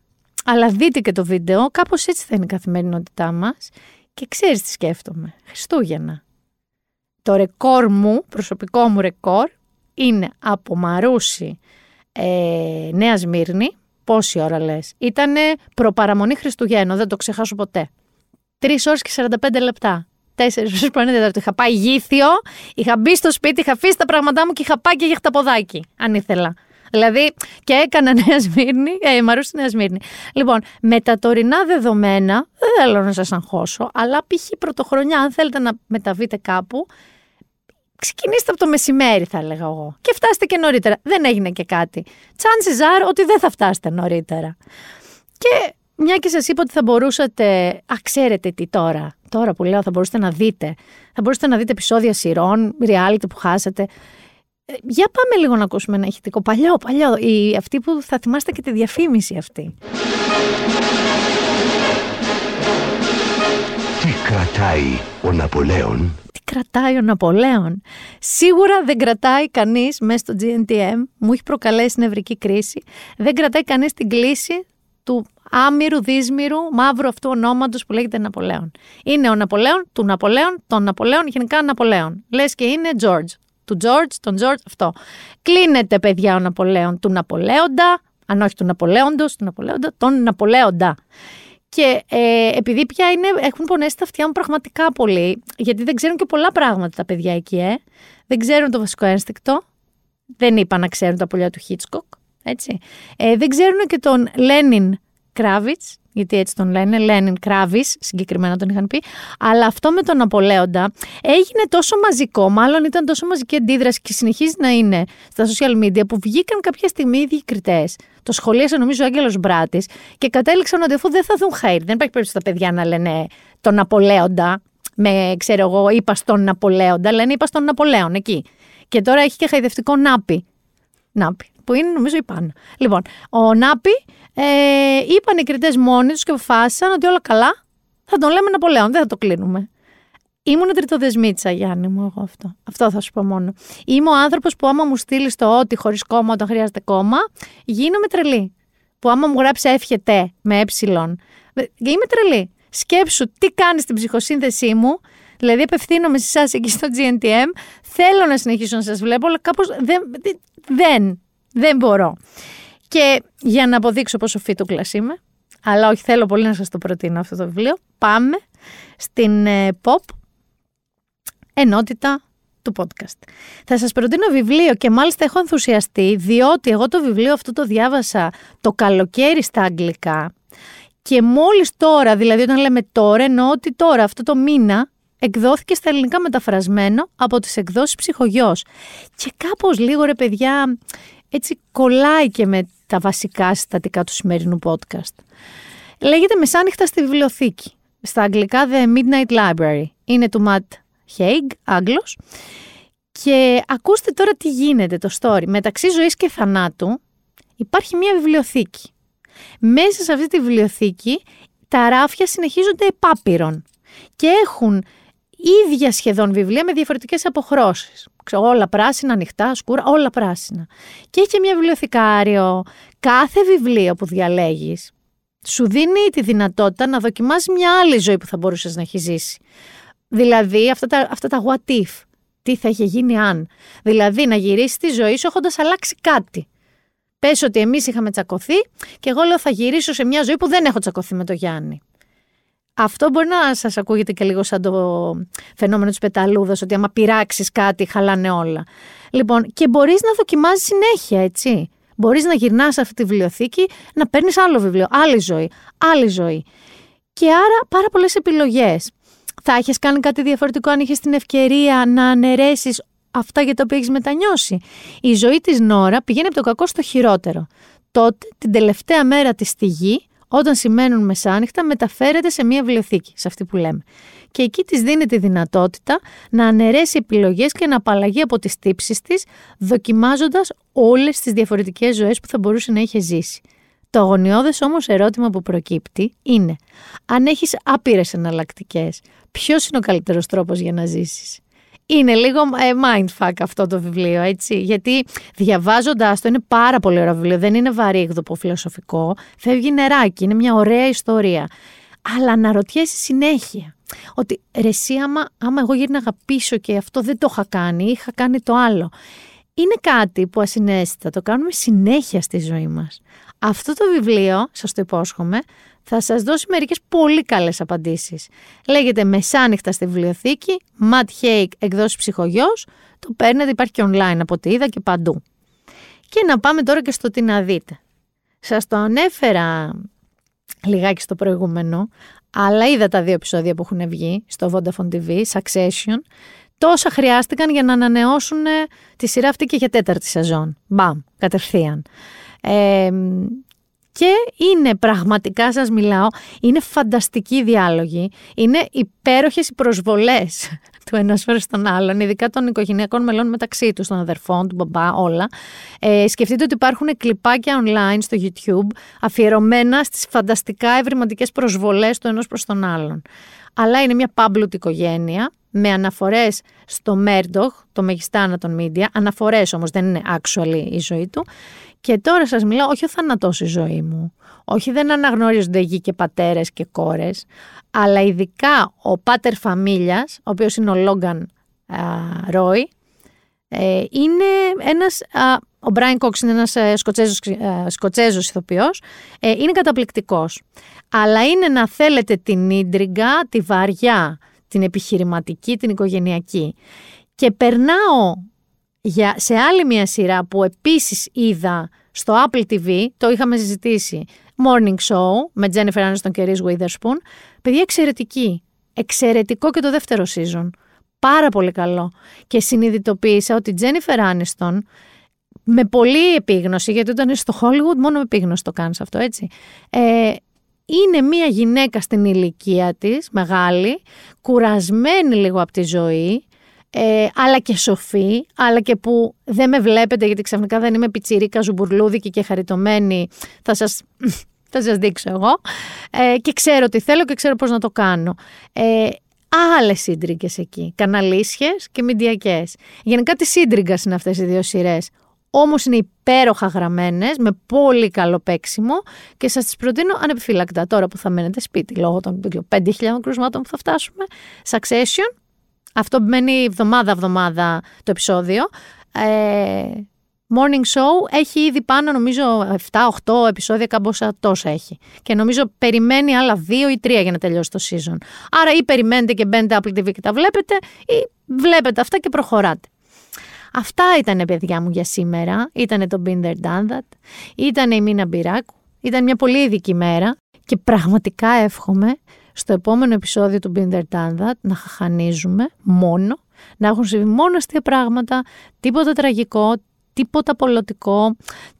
αλλά δείτε και το βίντεο, κάπως έτσι θα είναι η καθημερινότητά μας. Και ξέρεις τι σκέφτομαι. Χριστούγεννα. Το ρεκόρ μου, προσωπικό μου ρεκόρ, είναι από Μαρούσι, ε, Νέα Σμύρνη, Πόση ώρα λες. Ήτανε προπαραμονή Χριστουγέννων, δεν το ξεχάσω ποτέ. Τρεις ώρες και 45 λεπτά. Τέσσερις ώρες πριν τέταρτο. Είχα πάει γήθιο, είχα μπει στο σπίτι, είχα αφήσει τα πράγματά μου και είχα πάει και για χταποδάκι, αν ήθελα. Δηλαδή, και έκανα Νέα Σμύρνη, ε, Μαρούση Νέα Σμύρνη. Λοιπόν, με τα τωρινά δεδομένα, δεν θέλω να σας αγχώσω, αλλά π.χ. πρωτοχρονιά, αν θέλετε να μεταβείτε κάπου, ξεκινήστε από το μεσημέρι, θα έλεγα εγώ. Και φτάστε και νωρίτερα. Δεν έγινε και κάτι. Chances are ότι δεν θα φτάσετε νωρίτερα. Και μια και σας είπα ότι θα μπορούσατε. Α, ξέρετε τι τώρα. Τώρα που λέω, θα μπορούσατε να δείτε. Θα μπορούσατε να δείτε επεισόδια σειρών, reality που χάσατε. Ε, για πάμε λίγο να ακούσουμε ένα ηχητικό. Παλιό, παλιό. Η, αυτή που θα θυμάστε και τη διαφήμιση αυτή. Κρατάει ο Ναπολέον κρατάει ο Ναπολέον; Σίγουρα δεν κρατάει κανείς μέσα στο GNTM, μου έχει προκαλέσει νευρική κρίση. Δεν κρατάει κανείς την κλίση του άμυρου, δύσμυρου, μαύρου αυτού ονόματος που λέγεται Ναπολέον. Είναι ο Ναπολέον, του Ναπολέον, τον Ναπολέον, γενικά Ναπολέον. Λες και είναι George. Του George, τον George, αυτό. Κλείνεται, παιδιά, ο Ναπολέον του Ναπολέοντα, αν όχι του Ναπολέοντος, του Ναπολέοντα, τον Ναπολέοντα. Και ε, επειδή πια είναι, έχουν πονέσει τα αυτιά μου πραγματικά πολύ, γιατί δεν ξέρουν και πολλά πράγματα τα παιδιά εκεί, ε. Δεν ξέρουν το βασικό ένστικτο. Δεν είπα να ξέρουν τα πολιά του Χίτσκοκ. Έτσι. Ε, δεν ξέρουν και τον Λένιν Κράβιτς, γιατί έτσι τον λένε, Λένιν Κράβη, συγκεκριμένα τον είχαν πει. Αλλά αυτό με τον Ναπολέοντα έγινε τόσο μαζικό, μάλλον ήταν τόσο μαζική αντίδραση και συνεχίζει να είναι στα social media που βγήκαν κάποια στιγμή οι ίδιοι κριτέ. Το σχολίασε νομίζω ο Άγγελος Μπράτης και κατέληξαν ότι αφού δεν θα δουν χαίρι, δεν υπάρχει περίπτωση τα παιδιά να λένε τον Ναπολέοντα, με ξέρω εγώ, είπα στον Ναπολέοντα, λένε είπα στον Ναπολέον εκεί. Και τώρα έχει και χαϊδευτικό Νάπη. Νάπη, που είναι νομίζω η Πάνα. Λοιπόν, ο Νάπη ε, είπαν οι κριτές μόνοι τους και αποφάσισαν ότι όλα καλά θα τον λέμε Ναπολέον, δεν θα το κλείνουμε. Ήμουν τριτοδεσμίτσα, Γιάννη μου, εγώ αυτό. Αυτό θα σου πω μόνο. Είμαι ο άνθρωπος που άμα μου στείλεις το ότι χωρίς κόμμα όταν χρειάζεται κόμμα, γίνομαι τρελή. Που άμα μου γράψει εύχεται με ε, είμαι τρελή. Σκέψου τι κάνεις στην ψυχοσύνθεσή μου, δηλαδή απευθύνομαι σε εσάς εκεί στο GNTM, θέλω να συνεχίσω να σας βλέπω, αλλά κάπως δεν, δεν, δεν μπορώ. Και για να αποδείξω πόσο φίτουκλας είμαι, αλλά όχι θέλω πολύ να σας το προτείνω αυτό το βιβλίο, πάμε στην ε, pop ενότητα του podcast. Θα σας προτείνω βιβλίο και μάλιστα έχω ενθουσιαστεί διότι εγώ το βιβλίο αυτό το διάβασα το καλοκαίρι στα αγγλικά και μόλις τώρα, δηλαδή όταν λέμε τώρα, εννοώ ότι τώρα αυτό το μήνα εκδόθηκε στα ελληνικά μεταφρασμένο από τις εκδόσεις ψυχογιός. Και κάπως λίγο ρε παιδιά, έτσι κολλάει και με τα βασικά συστατικά του σημερινού podcast. Λέγεται Μεσάνυχτα στη βιβλιοθήκη. Στα αγγλικά The Midnight Library. Είναι του Matt Haig, Άγγλος. Και ακούστε τώρα τι γίνεται το story. Μεταξύ ζωής και θανάτου υπάρχει μια βιβλιοθήκη. Μέσα σε αυτή τη βιβλιοθήκη τα ράφια συνεχίζονται επάπειρον και έχουν ίδια σχεδόν βιβλία με διαφορετικές αποχρώσεις. Ξέρω, όλα πράσινα, ανοιχτά, σκούρα, όλα πράσινα. Και έχει και μια βιβλιοθηκάριο. Κάθε βιβλίο που διαλέγεις σου δίνει τη δυνατότητα να δοκιμάσεις μια άλλη ζωή που θα μπορούσες να έχεις ζήσει. Δηλαδή αυτά τα, αυτά τα what if. Τι θα είχε γίνει αν. Δηλαδή να γυρίσεις τη ζωή σου έχοντας αλλάξει κάτι. Πες ότι εμείς είχαμε τσακωθεί και εγώ λέω θα γυρίσω σε μια ζωή που δεν έχω τσακωθεί με τον Γιάννη. Αυτό μπορεί να σας ακούγεται και λίγο σαν το φαινόμενο της πεταλούδας, ότι άμα πειράξεις κάτι, χαλάνε όλα. Λοιπόν, και μπορείς να δοκιμάζεις συνέχεια, έτσι. Μπορείς να γυρνάς αυτή τη βιβλιοθήκη, να παίρνεις άλλο βιβλίο, άλλη ζωή, άλλη ζωή. Και άρα πάρα πολλές επιλογές. Θα έχεις κάνει κάτι διαφορετικό αν είχες την ευκαιρία να αναιρέσει αυτά για τα οποία έχεις μετανιώσει. Η ζωή της Νόρα πηγαίνει από το κακό στο χειρότερο. Τότε, την τελευταία μέρα της στη γη, όταν σημαίνουν μεσάνυχτα, μεταφέρεται σε μια βιβλιοθήκη, σε αυτή που λέμε. Και εκεί της δίνει τη δυνατότητα να αναιρέσει επιλογές και να απαλλαγεί από τις τύψεις της, δοκιμάζοντας όλες τις διαφορετικές ζωές που θα μπορούσε να είχε ζήσει. Το αγωνιώδες όμως ερώτημα που προκύπτει είναι, αν έχεις άπειρες εναλλακτικές, ποιος είναι ο καλύτερος τρόπος για να ζήσεις; Είναι λίγο ε, mindfuck αυτό το βιβλίο, έτσι. Γιατί διαβάζοντάς το είναι πάρα πολύ ωραίο βιβλίο. Δεν είναι βαρύγδοπο φιλοσοφικό. Φεύγει νεράκι. Είναι μια ωραία ιστορία. Αλλά αναρωτιέσαι συνέχεια. Ότι ρε εσύ άμα, άμα εγώ γύρναγα πίσω και αυτό δεν το είχα κάνει, είχα κάνει το άλλο. Είναι κάτι που ασυναίσθητα το κάνουμε συνέχεια στη ζωή μας. Αυτό το βιβλίο, σας το υπόσχομαι, θα σας δώσει μερικές πολύ καλές απαντήσεις. Λέγεται Μεσάνυχτα στη βιβλιοθήκη, Matt Haig εκδόσει ψυχογιός, το παίρνετε, υπάρχει και online από ό,τι είδα και παντού. Και να πάμε τώρα και στο τι να δείτε. Σας το ανέφερα λιγάκι στο προηγούμενο, αλλά είδα τα δύο επεισόδια που έχουν βγει στο Vodafone TV, Succession. Τόσα χρειάστηκαν για να ανανεώσουν τη σειρά αυτή και για τέταρτη σεζόν. Μπαμ, κατευθείαν. Ε, και είναι πραγματικά, σας μιλάω, είναι φανταστικοί διάλογοι, είναι υπέροχες οι προσβολές του ενός φορές στον άλλον, ειδικά των οικογενειακών μελών μεταξύ τους, των αδερφών, του μπαμπά, όλα. Ε, σκεφτείτε ότι υπάρχουν κλιπάκια online στο YouTube αφιερωμένα στις φανταστικά ευρηματικές προσβολές του ενός προς τον άλλον. Αλλά είναι μια πάμπλουτη οικογένεια, με αναφορές στο Μέρντοχ, το μεγιστάνα των media, αναφορές όμως δεν είναι actually η ζωή του, και τώρα σας μιλάω, όχι ο θανατός η ζωή μου, όχι δεν αναγνωρίζονται γη και πατέρες και κόρες, αλλά ειδικά ο πάτερ φαμίλιας, ο οποίος είναι ο Λόγκαν Ρόι, ε, είναι ένας, ο Μπράιν Κόξ είναι ένας ε, Σκοτσέζος, ε, Σκοτσέζος ηθοποιός, ε, είναι καταπληκτικός. Αλλά είναι να θέλετε την ίντριγκα, τη βαριά, την επιχειρηματική, την οικογενειακή. Και περνάω για, σε άλλη μια σειρά που επίσης είδα στο Apple TV, το είχαμε συζητήσει, morning show με Jennifer Aniston και Reese Witherspoon. Παιδιά εξαιρετική. Εξαιρετικό και το δεύτερο season. Πάρα πολύ καλό. Και συνειδητοποίησα ότι η Jennifer Aniston με πολύ επίγνωση, γιατί όταν είσαι στο Hollywood μόνο με επίγνωση το κάνεις αυτό, έτσι. Ε, είναι μια γυναίκα στην ηλικία της, μεγάλη, κουρασμένη λίγο από τη ζωή, ε, αλλά και σοφή, αλλά και που δεν με βλέπετε γιατί ξαφνικά δεν είμαι πιτσιρίκα, ζουμπουρλούδικη και χαριτωμένη, θα σας, [laughs] θα σας δείξω εγώ. Ε, και ξέρω τι θέλω και ξέρω πώς να το κάνω. Ε, Άλλες σύντριγγε εκεί. Καναλίσιες και μηντιακές. Γενικά τη σύντριγγα είναι αυτές οι δύο σειρές. Όμως είναι υπέροχα γραμμένες, με πολύ καλό παίξιμο και σας τις προτείνω ανεπιφύλακτα τώρα που θα μένετε σπίτι λόγω των 5.000 κρουσμάτων που θα φτάσουμε. Succession. Αυτό μένει εβδομάδα-εβδομάδα το επεισόδιο. Ε, morning show έχει ήδη πάνω νομίζω 7-8 επεισόδια καμπόσα τόσα έχει. Και νομίζω περιμένει άλλα 2 ή 3 για να τελειώσει το season. Άρα ή περιμένετε και μπαίνετε Apple TV και τα βλέπετε ή βλέπετε αυτά και προχωράτε. Αυτά ήταν παιδιά μου για σήμερα. Ήταν το Binder Done Ήταν η Μίνα Μπυράκου. Ήταν μια πολύ ειδική μέρα και πραγματικά εύχομαι στο επόμενο επεισόδιο του Binder Done να χαχανίζουμε μόνο, να έχουν συμβεί μόνο αστεία πράγματα, τίποτα τραγικό, τίποτα πολιτικό,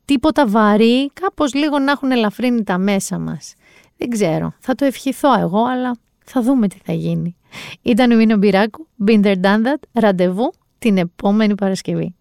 τίποτα βαρύ, κάπως λίγο να έχουν ελαφρύνει τα μέσα μας. Δεν ξέρω, θα το ευχηθώ εγώ, αλλά θα δούμε τι θα γίνει. Ήταν ο Μίνο Μπυράκου, Binder Done ραντεβού την επόμενη Παρασκευή.